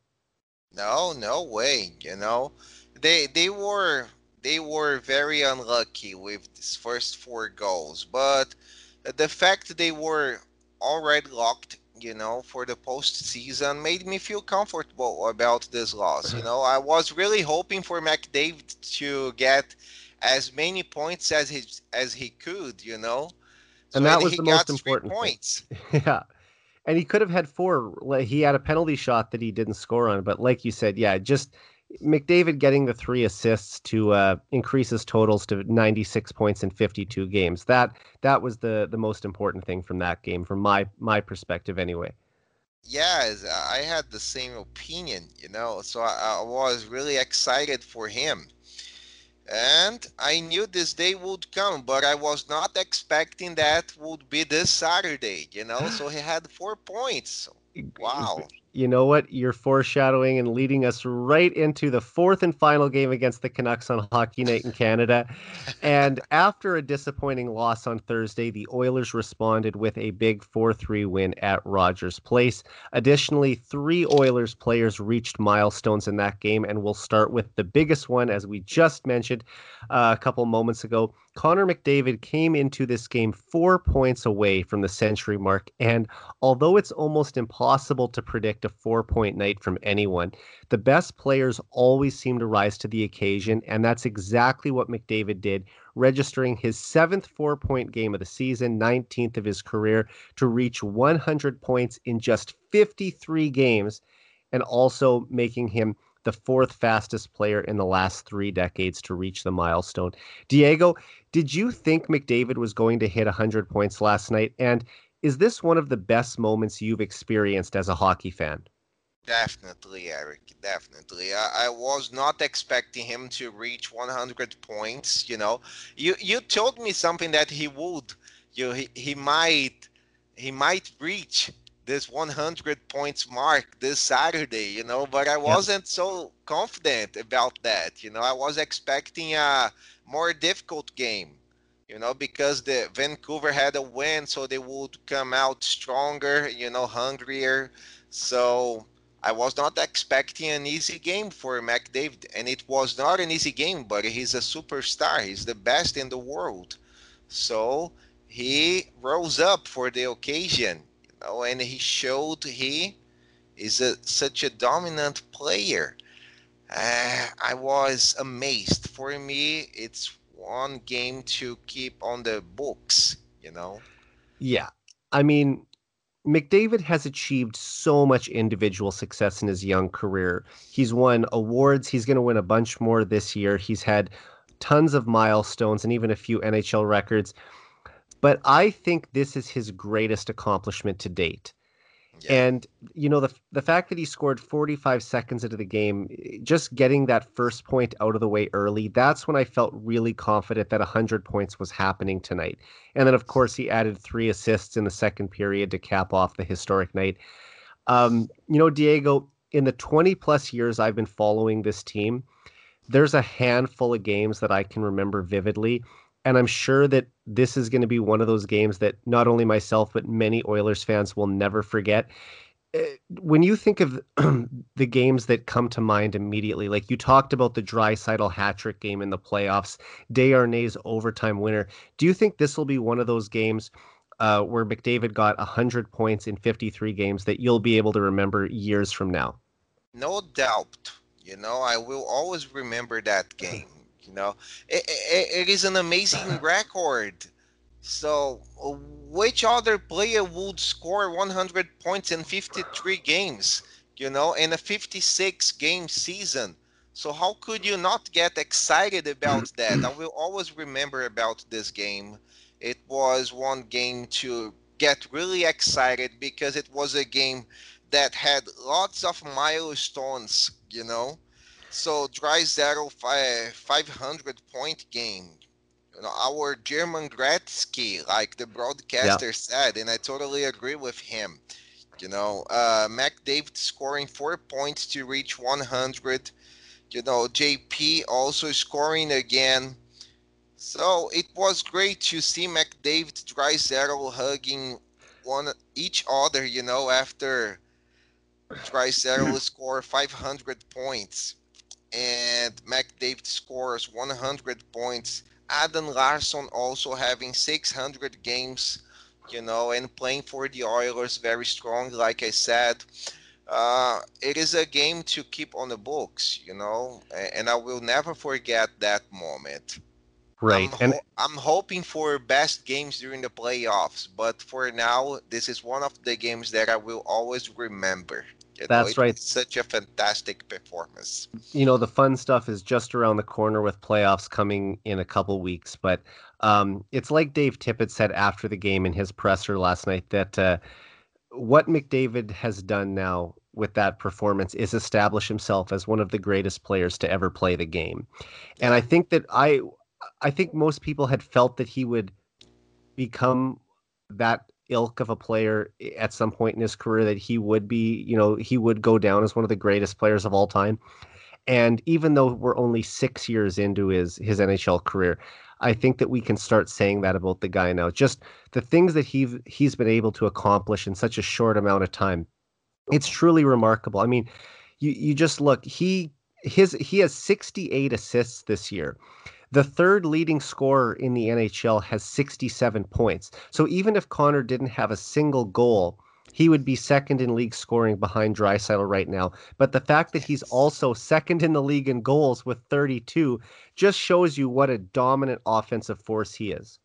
No, no way. You know, they they were they were very unlucky with these first four goals. But the fact they were already locked, you know, for the postseason made me feel comfortable about this loss. You uh-huh. know, I was really hoping for McDavid to get as many points as he as he could, you know.
So and that was the most important points. yeah. And he could have had four. He had a penalty shot that he didn't score on, but like you said, yeah, just McDavid getting the three assists to uh, increase his totals to 96 points in 52 games. That that was the the most important thing from that game, from my my perspective, anyway.
Yeah, I had the same opinion, you know. So I, I was really excited for him, and I knew this day would come, but I was not expecting that would be this Saturday, you know. So he had four points. Wow
you know what? You're foreshadowing and leading us right into the fourth and final game against the Canucks on Hockey Night in Canada. and after a disappointing loss on Thursday, the Oilers responded with a big 4 3 win at Rogers Place. Additionally, three Oilers players reached milestones in that game, and we'll start with the biggest one, as we just mentioned uh, a couple moments ago. Connor McDavid came into this game four points away from the century mark. And although it's almost impossible to predict a four point night from anyone, the best players always seem to rise to the occasion. And that's exactly what McDavid did, registering his seventh four point game of the season, 19th of his career, to reach 100 points in just 53 games, and also making him the fourth fastest player in the last three decades to reach the milestone. Diego, did you think McDavid was going to hit 100 points last night? And is this one of the best moments you've experienced as a hockey fan?
Definitely, Eric. Definitely. I, I, was not expecting him to reach 100 points. You know, you you told me something that he would. You he, he might he might reach this 100 points mark this Saturday, you know, but I wasn't so confident about that. You know, I was expecting a more difficult game, you know, because the Vancouver had a win, so they would come out stronger, you know, hungrier. So I was not expecting an easy game for McDavid, and it was not an easy game, but he's a superstar. He's the best in the world. So he rose up for the occasion know, and he showed he is a, such a dominant player. Uh, I was amazed. For me, it's one game to keep on the books, you know?
Yeah. I mean, McDavid has achieved so much individual success in his young career. He's won awards. He's going to win a bunch more this year. He's had tons of milestones and even a few NHL records but I think this is his greatest accomplishment to date. Yeah. And you know the the fact that he scored 45 seconds into the game, just getting that first point out of the way early, that's when I felt really confident that 100 points was happening tonight. And then of course he added three assists in the second period to cap off the historic night. Um, you know, Diego, in the 20 plus years I've been following this team, there's a handful of games that I can remember vividly and I'm sure that this is going to be one of those games that not only myself but many Oilers fans will never forget. Eh, when you think of the games that come to mind immediately, like you talked about the Draisaitl hat trick game in the playoffs, Desharnais' overtime winner, do you think this will be one of those games uh, where McDavid got 100 points in 53 games that you'll be able to remember years from now?
No doubt. You know, I will always remember that game. You know, it, it, it is an amazing record. So, which other player would score 100 points in 53 games? You know, in a 56 game season. So how could you not get excited about that? I will always remember about this game. It was one game to get really excited because it was a game that had lots of milestones, you know. So five five hundred point game. You know, our German Gretzky, like the broadcaster yeah. said, and I totally agree with him. You know, uh, McDavid scoring four points to reach 100. You know, JP also scoring again. So it was great to see McDavid, Draisaitl hugging one each other. You know, after Draisaitl score 500 points and McDavid scores 100 points. Adam Larsson also having 600 games, you know, and playing for the Oilers very strong, like I said. Uh, it is a game to keep on the books, you know, and I will never forget that moment.
Right.
I'm, and I'm hoping for best games during the playoffs, but for now, this is one of the games that I will always remember. You
That's
know,
right.
Such a fantastic performance.
You know, the fun stuff is just around the corner with playoffs coming in a couple weeks. But um, it's like Dave Tippett said after the game in his presser last night that uh, what McDavid has done now with that performance is establish himself as one of the greatest players to ever play the game. And I think that I I think most people had felt that he would become that ilk of a player at some point in his career that he would be, you know, he would go down as one of the greatest players of all time. And even though we're only six years into his his NHL career, I think that we can start saying that about the guy now. Just the things that he he's been able to accomplish in such a short amount of time. It's truly remarkable. I mean, you you just look, he his he has 68 assists this year. The third leading scorer in the NHL has 67 points. So even if Connor didn't have a single goal, he would be second in league scoring behind Draisaitl right now. But the fact that he's also second in the league in goals with 32 just shows you what a dominant offensive force he is.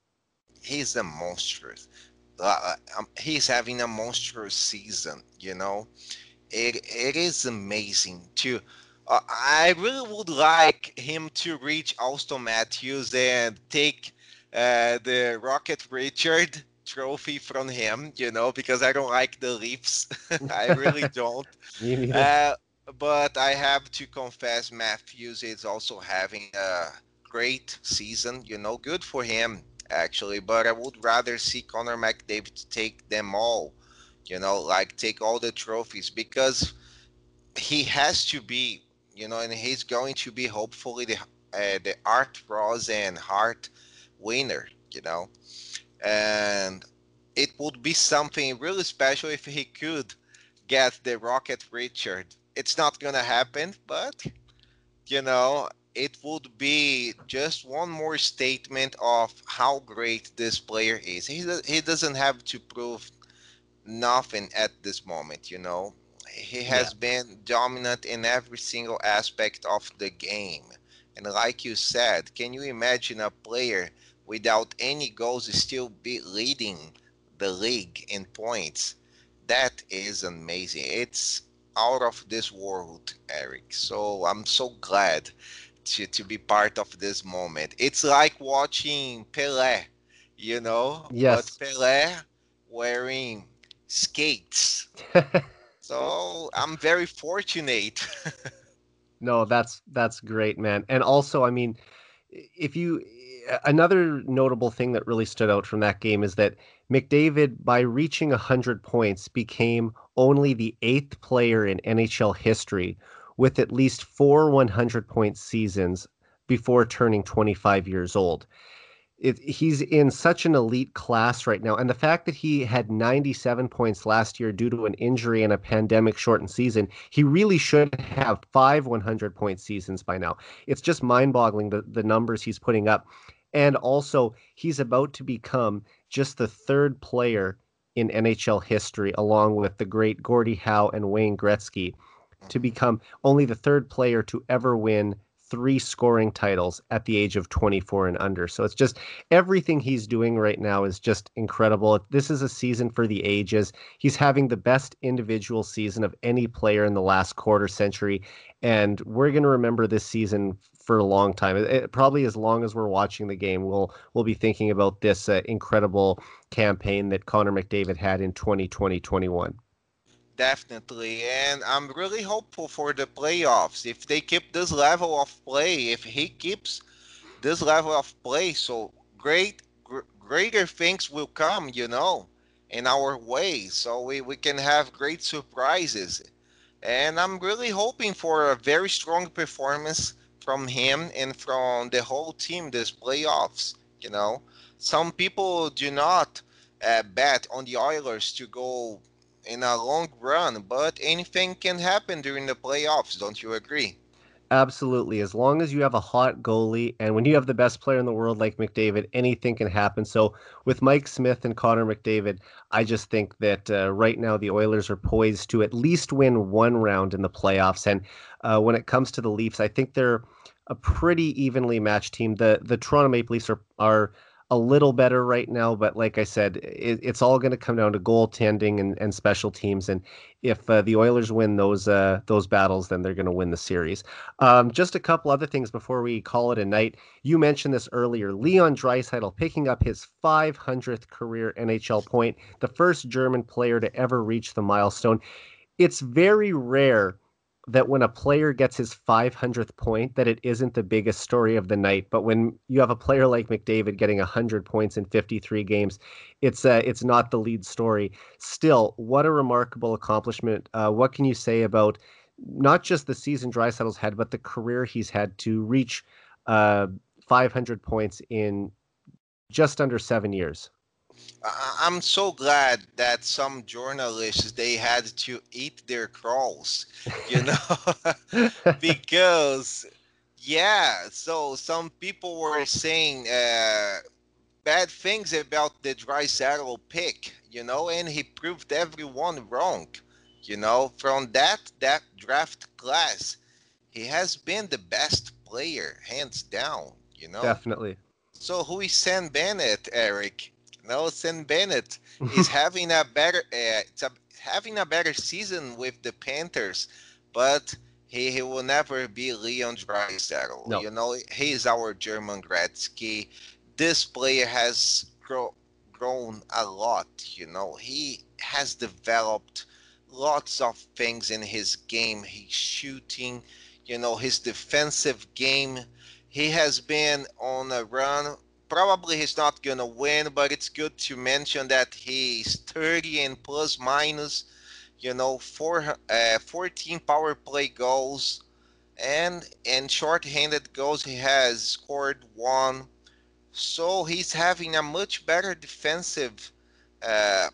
He's a monstrous. Uh, um, he's having a monstrous season. You know, it it is amazing to uh, I really would like him to reach Auston Matthews and take uh, the Rocket Richard trophy from him, you know, because I don't like the Leafs. I really don't. uh, but I have to confess, Matthews is also having a great season, you know, good for him, actually. But I would rather see Connor McDavid take them all, you know, like take all the trophies because he has to be you know, and he's going to be hopefully the uh, the Art Ross and Hart winner, you know, and it would be something really special if he could get the Rocket Richard. It's not gonna happen, but you know, it would be just one more statement of how great this player is. He he doesn't have to prove nothing at this moment, you know he has yeah. been dominant in every single aspect of the game. And like you said, can you imagine a player without any goals still be leading the league in points? That is amazing. It's out of this world, Eric. So I'm so glad to, to be part of this moment. It's like watching Pelé, you know?
Yes.
But Pelé wearing skates. So I'm very fortunate.
no, that's that's great, man. And also, I mean, if you another notable thing that really stood out from that game is that McDavid, by reaching 100 points, became only the eighth player in NHL history with at least four 100 point seasons before turning 25 years old it, he's in such an elite class right now. And the fact that he had 97 points last year due to an injury and a pandemic shortened season, he really should have five 100 point seasons by now. It's just mind boggling the, the numbers he's putting up. And also, he's about to become just the third player in NHL history, along with the great Gordie Howe and Wayne Gretzky, to become only the third player to ever win three scoring titles at the age of 24 and under. So it's just everything he's doing right now is just incredible. This is a season for the ages. He's having the best individual season of any player in the last quarter century. And we're going to remember this season for a long time. It, probably as long as we're watching the game, we'll we'll be thinking about this uh, incredible campaign that Connor McDavid had in 2020-21
definitely. And I'm really hopeful for the playoffs. If they keep this level of play, if he keeps this level of play, so great, gr- greater things will come, you know, in our way. So we, we can have great surprises. And I'm really hoping for a very strong performance from him and from the whole team this playoffs. You know, some people do not uh, bet on the Oilers to go in a long run, but anything can happen during the playoffs. Don't you agree?
Absolutely. As long as you have a hot goalie and when you have the best player in the world like McDavid, anything can happen. So with Mike Smith and Connor McDavid, I just think that uh, right now the Oilers are poised to at least win one round in the playoffs. And uh, when it comes to the Leafs, I think they're a pretty evenly matched team. The the Toronto Maple Leafs are are a little better right now, but like I said, it, it's all going to come down to goaltending and, and special teams. And if uh, the Oilers win those uh, those battles, then they're going to win the series. Um, just a couple other things before we call it a night. You mentioned this earlier. Leon Draisaitl picking up his 500th career NHL point, the first German player to ever reach the milestone. It's very rare that when a player gets his 500th point that it isn't the biggest story of the night but when you have a player like mcdavid getting 100 points in 53 games it's uh, it's not the lead story. Still what a remarkable accomplishment. Uh, what can you say about not just the season Draisaitl's had but the career he's had to reach uh, 500 points in just under seven years
I'm so glad that some journalists they had to eat their crawls, you know, because yeah. So some people were saying uh, bad things about the Draisaitl pick, you know, and he proved everyone wrong, you know. From that that draft class, he has been the best player, hands down, you know.
Definitely.
So who is Sam Bennett, Eric? Nelson Bennett is having a better uh, a, having a better season with the Panthers, but he, he will never be Leon Draisaitl. No. You know, he is our German Gretzky. This player has grow, grown a lot. You know, he has developed lots of things in his game. He's shooting. You know, his defensive game. He has been on a run probably he's not gonna win, but it's good to mention that he's 30 and plus minus, you know, four, uh, 14 power play goals, and in short-handed goals he has scored one. So he's having a much better defensive uh,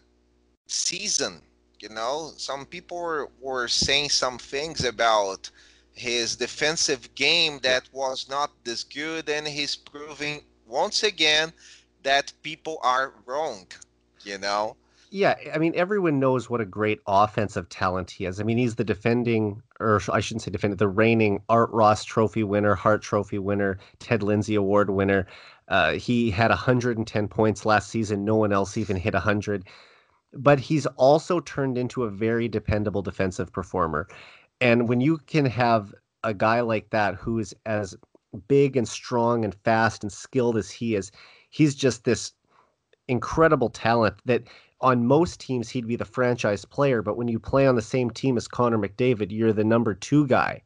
season. You know, some people were, were saying some things about his defensive game that was not this good, and he's proving once again that people are wrong, you know?
Yeah, I mean, everyone knows what a great offensive talent he is. I mean, he's the defending, or I shouldn't say defending, the reigning Art Ross Trophy winner, Hart Trophy winner, Ted Lindsay Award winner. Uh, he had 110 points last season. No one else even hit 100. But he's also turned into a very dependable defensive performer. And when you can have a guy like that who is as big and strong and fast and skilled as he is, he's just this incredible talent that on most teams he'd be the franchise player, but when you play on the same team as Connor McDavid, you're the number two guy.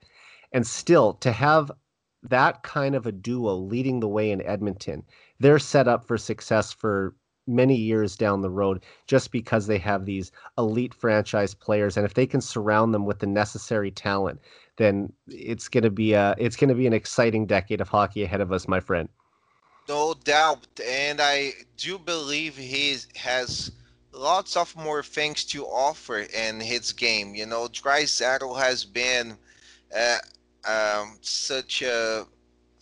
And still, to have that kind of a duo leading the way in Edmonton, they're set up for success for many years down the road just because they have these elite franchise players and if they can surround them with the necessary talent then it's going to be a it's to be an exciting decade of hockey ahead of us my friend
no doubt and i do believe he has lots of more things to offer in his game you know Draisaitl has been uh, um, such a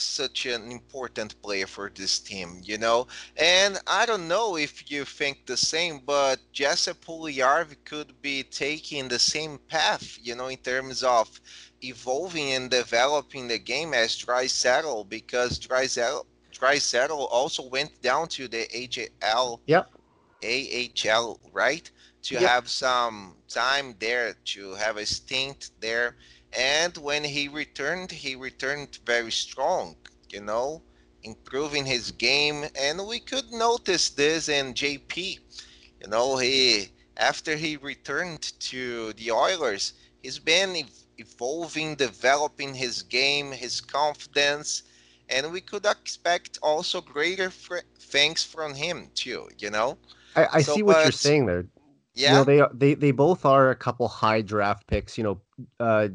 such an important player for this team, you know. And I don't know if you think the same, but Jesse Puljujarvi could be taking the same path, you know, in terms of evolving and developing the game as Draisaitl, because Draisaitl, Draisaitl also went down to the AJL,
yep.
AHL, right? To yep. have some time there, to have a stint there and when he returned, he returned very strong, you know, improving his game. And we could notice this in JP. You know, he after he returned to the Oilers, he's been evolving, developing his game, his confidence, and we could expect also greater things from him too. You know.
I, I so, see what but, you're saying there. Yeah. You know, they they they both are a couple high draft picks. You know, uh,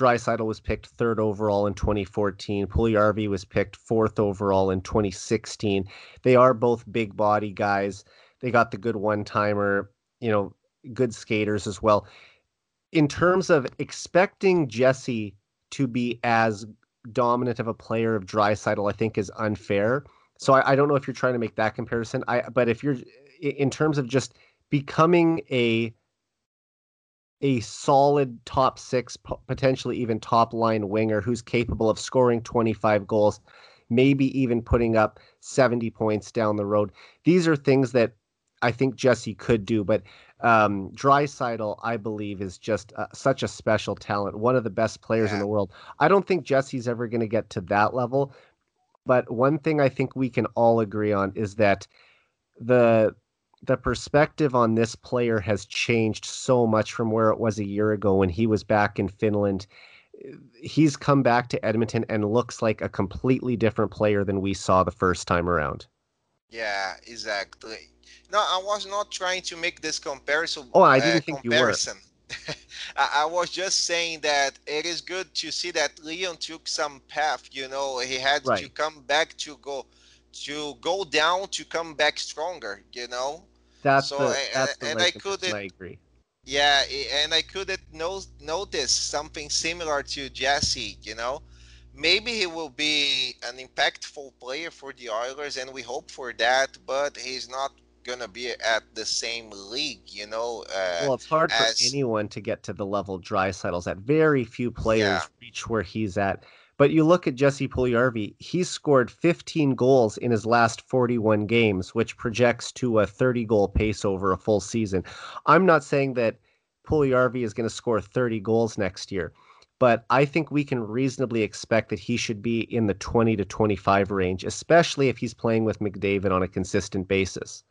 was picked third overall in 2014. Puljujarvi was picked fourth overall in 2016. They are both big body guys. They got the good one timer. You know, good skaters as well. In terms of expecting Jesse to be as dominant of a player of Draisaitl, I think is unfair. So I, I don't know if you're trying to make that comparison. I but if you're in terms of just becoming a a solid top six, potentially even top line winger who's capable of scoring 25 goals, maybe even putting up 70 points down the road. These are things that I think Jesse could do, but um, Draisaitl, I believe, is just uh, such a special talent, one of the best players yeah. in the world. I don't think Jesse's ever going to get to that level, but one thing I think we can all agree on is that the the perspective on this player has changed so much from where it was a year ago when he was back in Finland. He's come back to Edmonton and looks like a completely different player than we saw the first time around.
Yeah, exactly. No, I was not trying to make this comparison.
Oh, I didn't uh, think comparison.
you were. I, I was just saying that it is good to see that Leon took some path. You know, he had right. to come back to go to go down to come back stronger. You know.
That's so, the, that's and, the and I couldn't. I agree.
Yeah, and I couldn't no, notice something similar to Jesse. You know, maybe he will be an impactful player for the Oilers, and we hope for that. But he's not going to be at the same league, you know. Uh,
well, it's hard as... for anyone to get to the level Draisaitl's at. Very few players yeah. reach where he's at. But you look at Jesse Puljujarvi, he's scored 15 goals in his last 41 games, which projects to a 30 goal pace over a full season. I'm not saying that Puljujarvi is going to score 30 goals next year, but I think we can reasonably expect that he should be in the 20 to 25 range, especially if he's playing with McDavid on a consistent basis.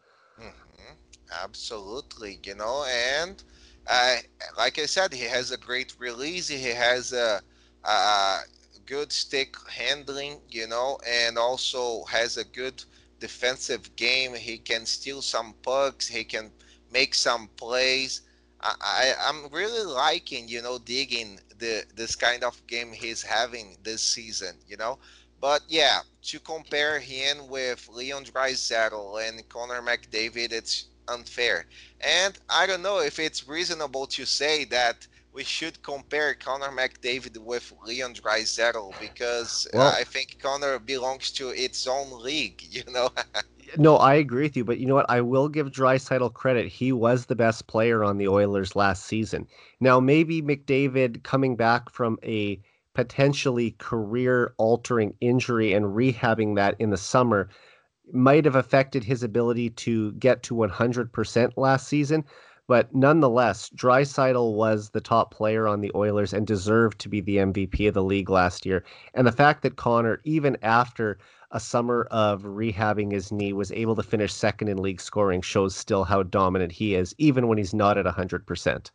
Absolutely, you know, and uh, like I said, he has a great release. He has a, a good stick handling, you know, and also has a good defensive game. He can steal some pucks. He can make some plays. I, I am really liking, you know, digging the this kind of game he's having this season, you know. But yeah, to compare him with Leon Draisaitl and Connor McDavid, it's unfair. And I don't know if it's reasonable to say that we should compare Connor McDavid with Leon Draisaitl because uh, well, I think Connor belongs to its own league, you know.
no, I agree with you, but you know what? I will give Draisaitl credit. He was the best player on the Oilers last season. Now, maybe McDavid coming back from a potentially career altering injury and rehabbing that in the summer might have affected his ability to get to 100% last season. But nonetheless, Draisaitl was the top player on the Oilers and deserved to be the MVP of the league last year. And the fact that Connor, even after a summer of rehabbing his knee, was able to finish second in league scoring shows still how dominant he is, even when he's not at 100%.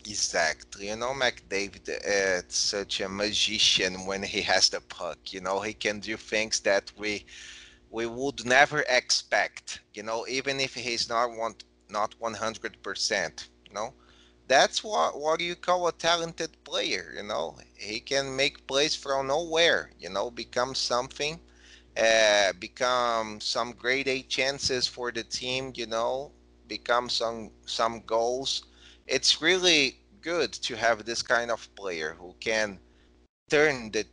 Exactly. You know, McDavid is such a magician when he has the puck. You know, he can do things that we we would never expect, you know, even if he's not one, not 100%, you know. That's what what you call a talented player, you know. He can make plays from nowhere, you know, become something, uh, become some great A chances for the team, you know, become some some goals. It's really good to have this kind of player who can turn the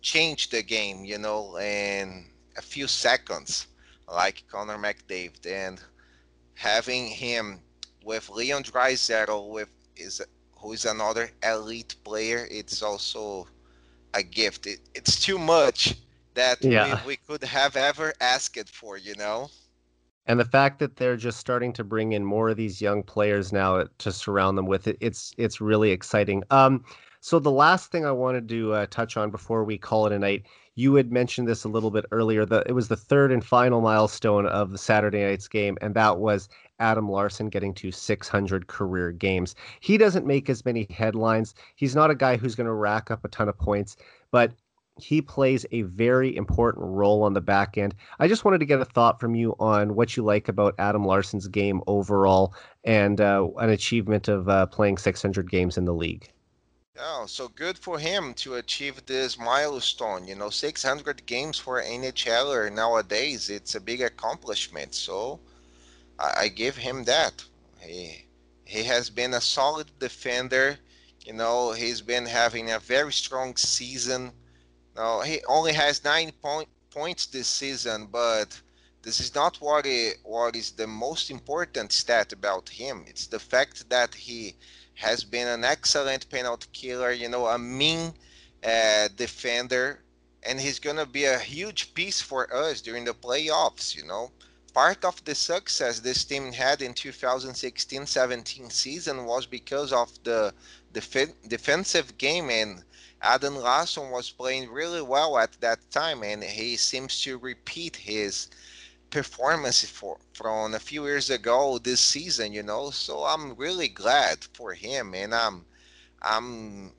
change the game, you know, and a few seconds, like Connor McDavid, and having him with Leon Draisaitl, with is who is another elite player, it's also a gift. It, it's too much that yeah. we, we could have ever asked for, you know.
And the fact that they're just starting to bring in more of these young players now to surround them with it, it's it's really exciting. Um, so the last thing I wanted to uh, touch on before we call it a night you had mentioned this a little bit earlier. It was the third and final milestone of the Saturday night's game, and that was Adam Larsson getting to 600 career games. He doesn't make as many headlines. He's not a guy who's going to rack up a ton of points, but he plays a very important role on the back end. I just wanted to get a thought from you on what you like about Adam Larsson's game overall and uh, an achievement of uh, playing 600 games in the league.
Oh, so good for him to achieve this milestone. You know, 600 games for NHLer nowadays, it's a big accomplishment. So I, I give him that. He he has been a solid defender. You know, he's been having a very strong season. Now he only has nine point, points this season, but this is not what he, what is the most important stat about him. It's the fact that he has been an excellent penalty killer, you know, a mean uh, defender, and he's going to be a huge piece for us during the playoffs, you know. Part of the success this team had in 2016-17 season was because of the def- defensive game and Adam Larsson was playing really well at that time and he seems to repeat his performance for, from a few years ago this season, you know. So I'm really glad for him and I'm I'm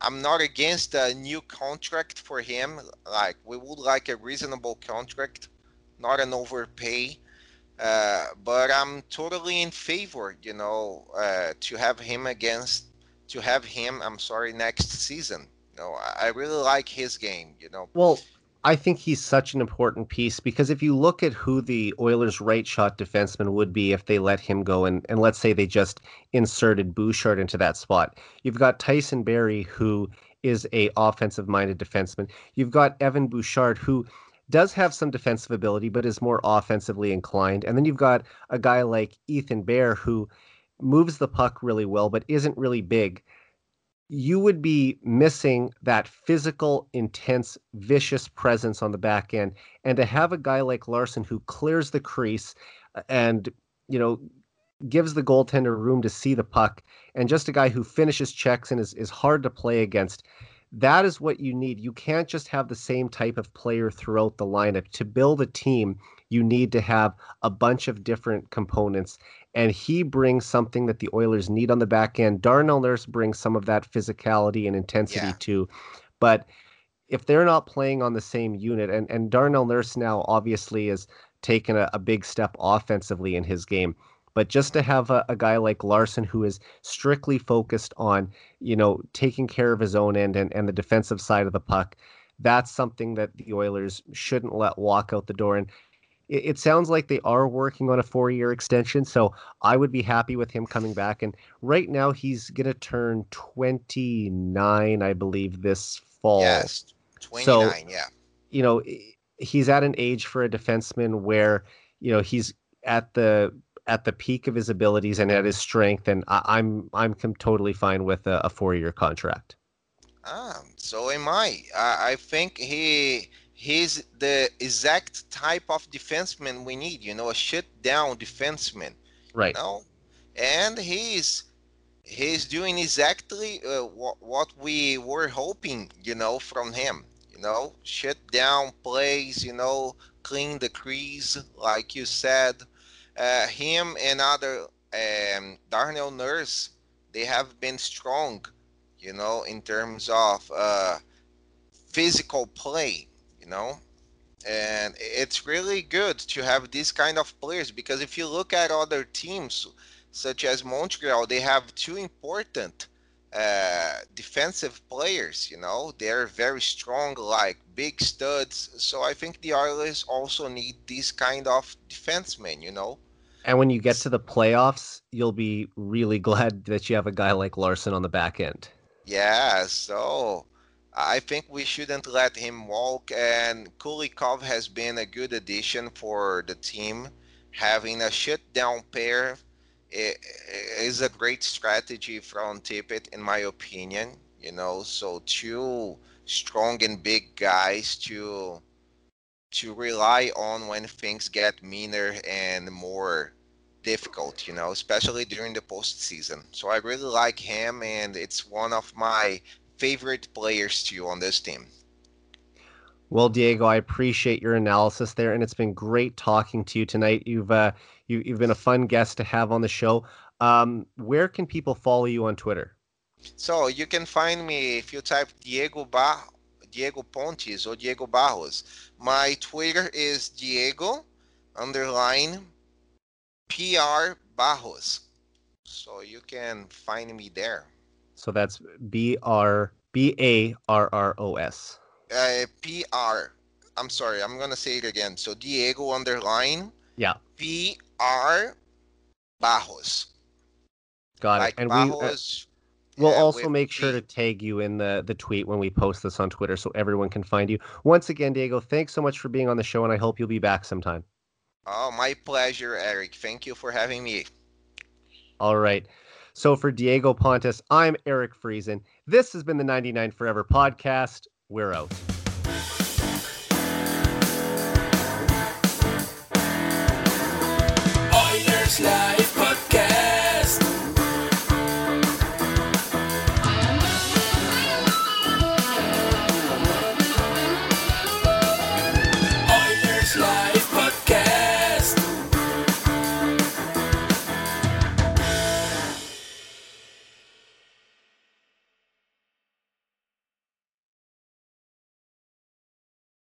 I'm not against a new contract for him. Like we would like a reasonable contract, not an overpay. Uh, but I'm totally in favor, you know, uh, to have him against, to have him. I'm sorry, next season. You know, I really like his game. You know.
Well, I think he's such an important piece because if you look at who the Oilers' right shot defenseman would be if they let him go, and, and let's say they just inserted Bouchard into that spot, you've got Tyson Barrie, who is a offensive minded defenseman. You've got Evan Bouchard, who does have some defensive ability, but is more offensively inclined. And then you've got a guy like Ethan Bear, who moves the puck really well, but isn't really big you would be missing that physical, intense, vicious presence on the back end. And to have a guy like Larsson who clears the crease uh, and, you know, gives the goaltender room to see the puck, and just a guy who finishes checks and is, is hard to play against. That is what you need. You can't just have the same type of player throughout the lineup. To build a team, you need to have a bunch of different components and he brings something that the Oilers need on the back end. Darnell Nurse brings some of that physicality and intensity yeah. too. But if they're not playing on the same unit, and, and Darnell Nurse now obviously has taken a, a big step offensively in his game. But just to have a, a, guy like Larsson who is strictly focused on, you know, taking care of his own end and, and the defensive side of the puck, that's something that the Oilers shouldn't let walk out the door. And it, it sounds like they are working on a four year extension. So I would be happy with him coming back. And right now he's going to turn 29, I believe, this fall.
Yes, 29, so, yeah.
You know, he's at an age for a defenseman where, you know, he's at the at the peak of his abilities and at his strength, and I, am I'm, I'm totally fine with a, a four year contract.
Ah, so am I. I. I think he he's the exact type of defenseman we need. You know, a shut down defenseman.
Right.
You know? and he's he's doing exactly uh, what, what we were hoping. You know, from him. You know, shut down plays. You know, clean the crease, like you said. Uh, him and other um, Darnell Nurse, they have been strong. You know, in terms of uh, physical play you know? And it's really good to have these kind of players because if you look at other teams such as montreal they have two important uh, defensive players you know? They're very strong like big studs. So i think the oilers also need these kind of defensemen you know?
And when you get to the playoffs you'll be really glad that you have a guy like Larsson on the back end.
Yeah so I think we shouldn't let him walk. And Kulikov has been a good addition for the team. Having a shutdown pair is a great strategy from Tippett, in my opinion. You know, so two strong and big guys to to rely on when things get meaner and more difficult, you know, especially during the postseason. So I really like him, and it's one of my favorite players to you on this team?
Well, Diego, I appreciate your analysis there, and it's been great talking to you tonight. You've uh, you, have been a fun guest to have on the show. Um, where can people follow you on Twitter?
So you can find me if you type Diego Bar Diego Pontes or Diego Barros. My Twitter is Diego underline PR Barros. So you can find me there.
So that's B R B A R R O S.
Uh, P R. I'm sorry. I'm gonna say it again. So Diego underline.
Yeah.
P R Bajos.
Got like it. And Bajos, we. Uh, we'll yeah, also make sure to tag you in the, the tweet when we post this on Twitter so everyone can find you. Once again, Diego, thanks so much for being on the show, and I hope you'll be back sometime.
Oh, my pleasure, Eric. Thank you for having me.
All right. So for Diego Pontes, I'm Eric Friesen. This has been the 99 Forever podcast. We're out.
Oilers Live Podcast.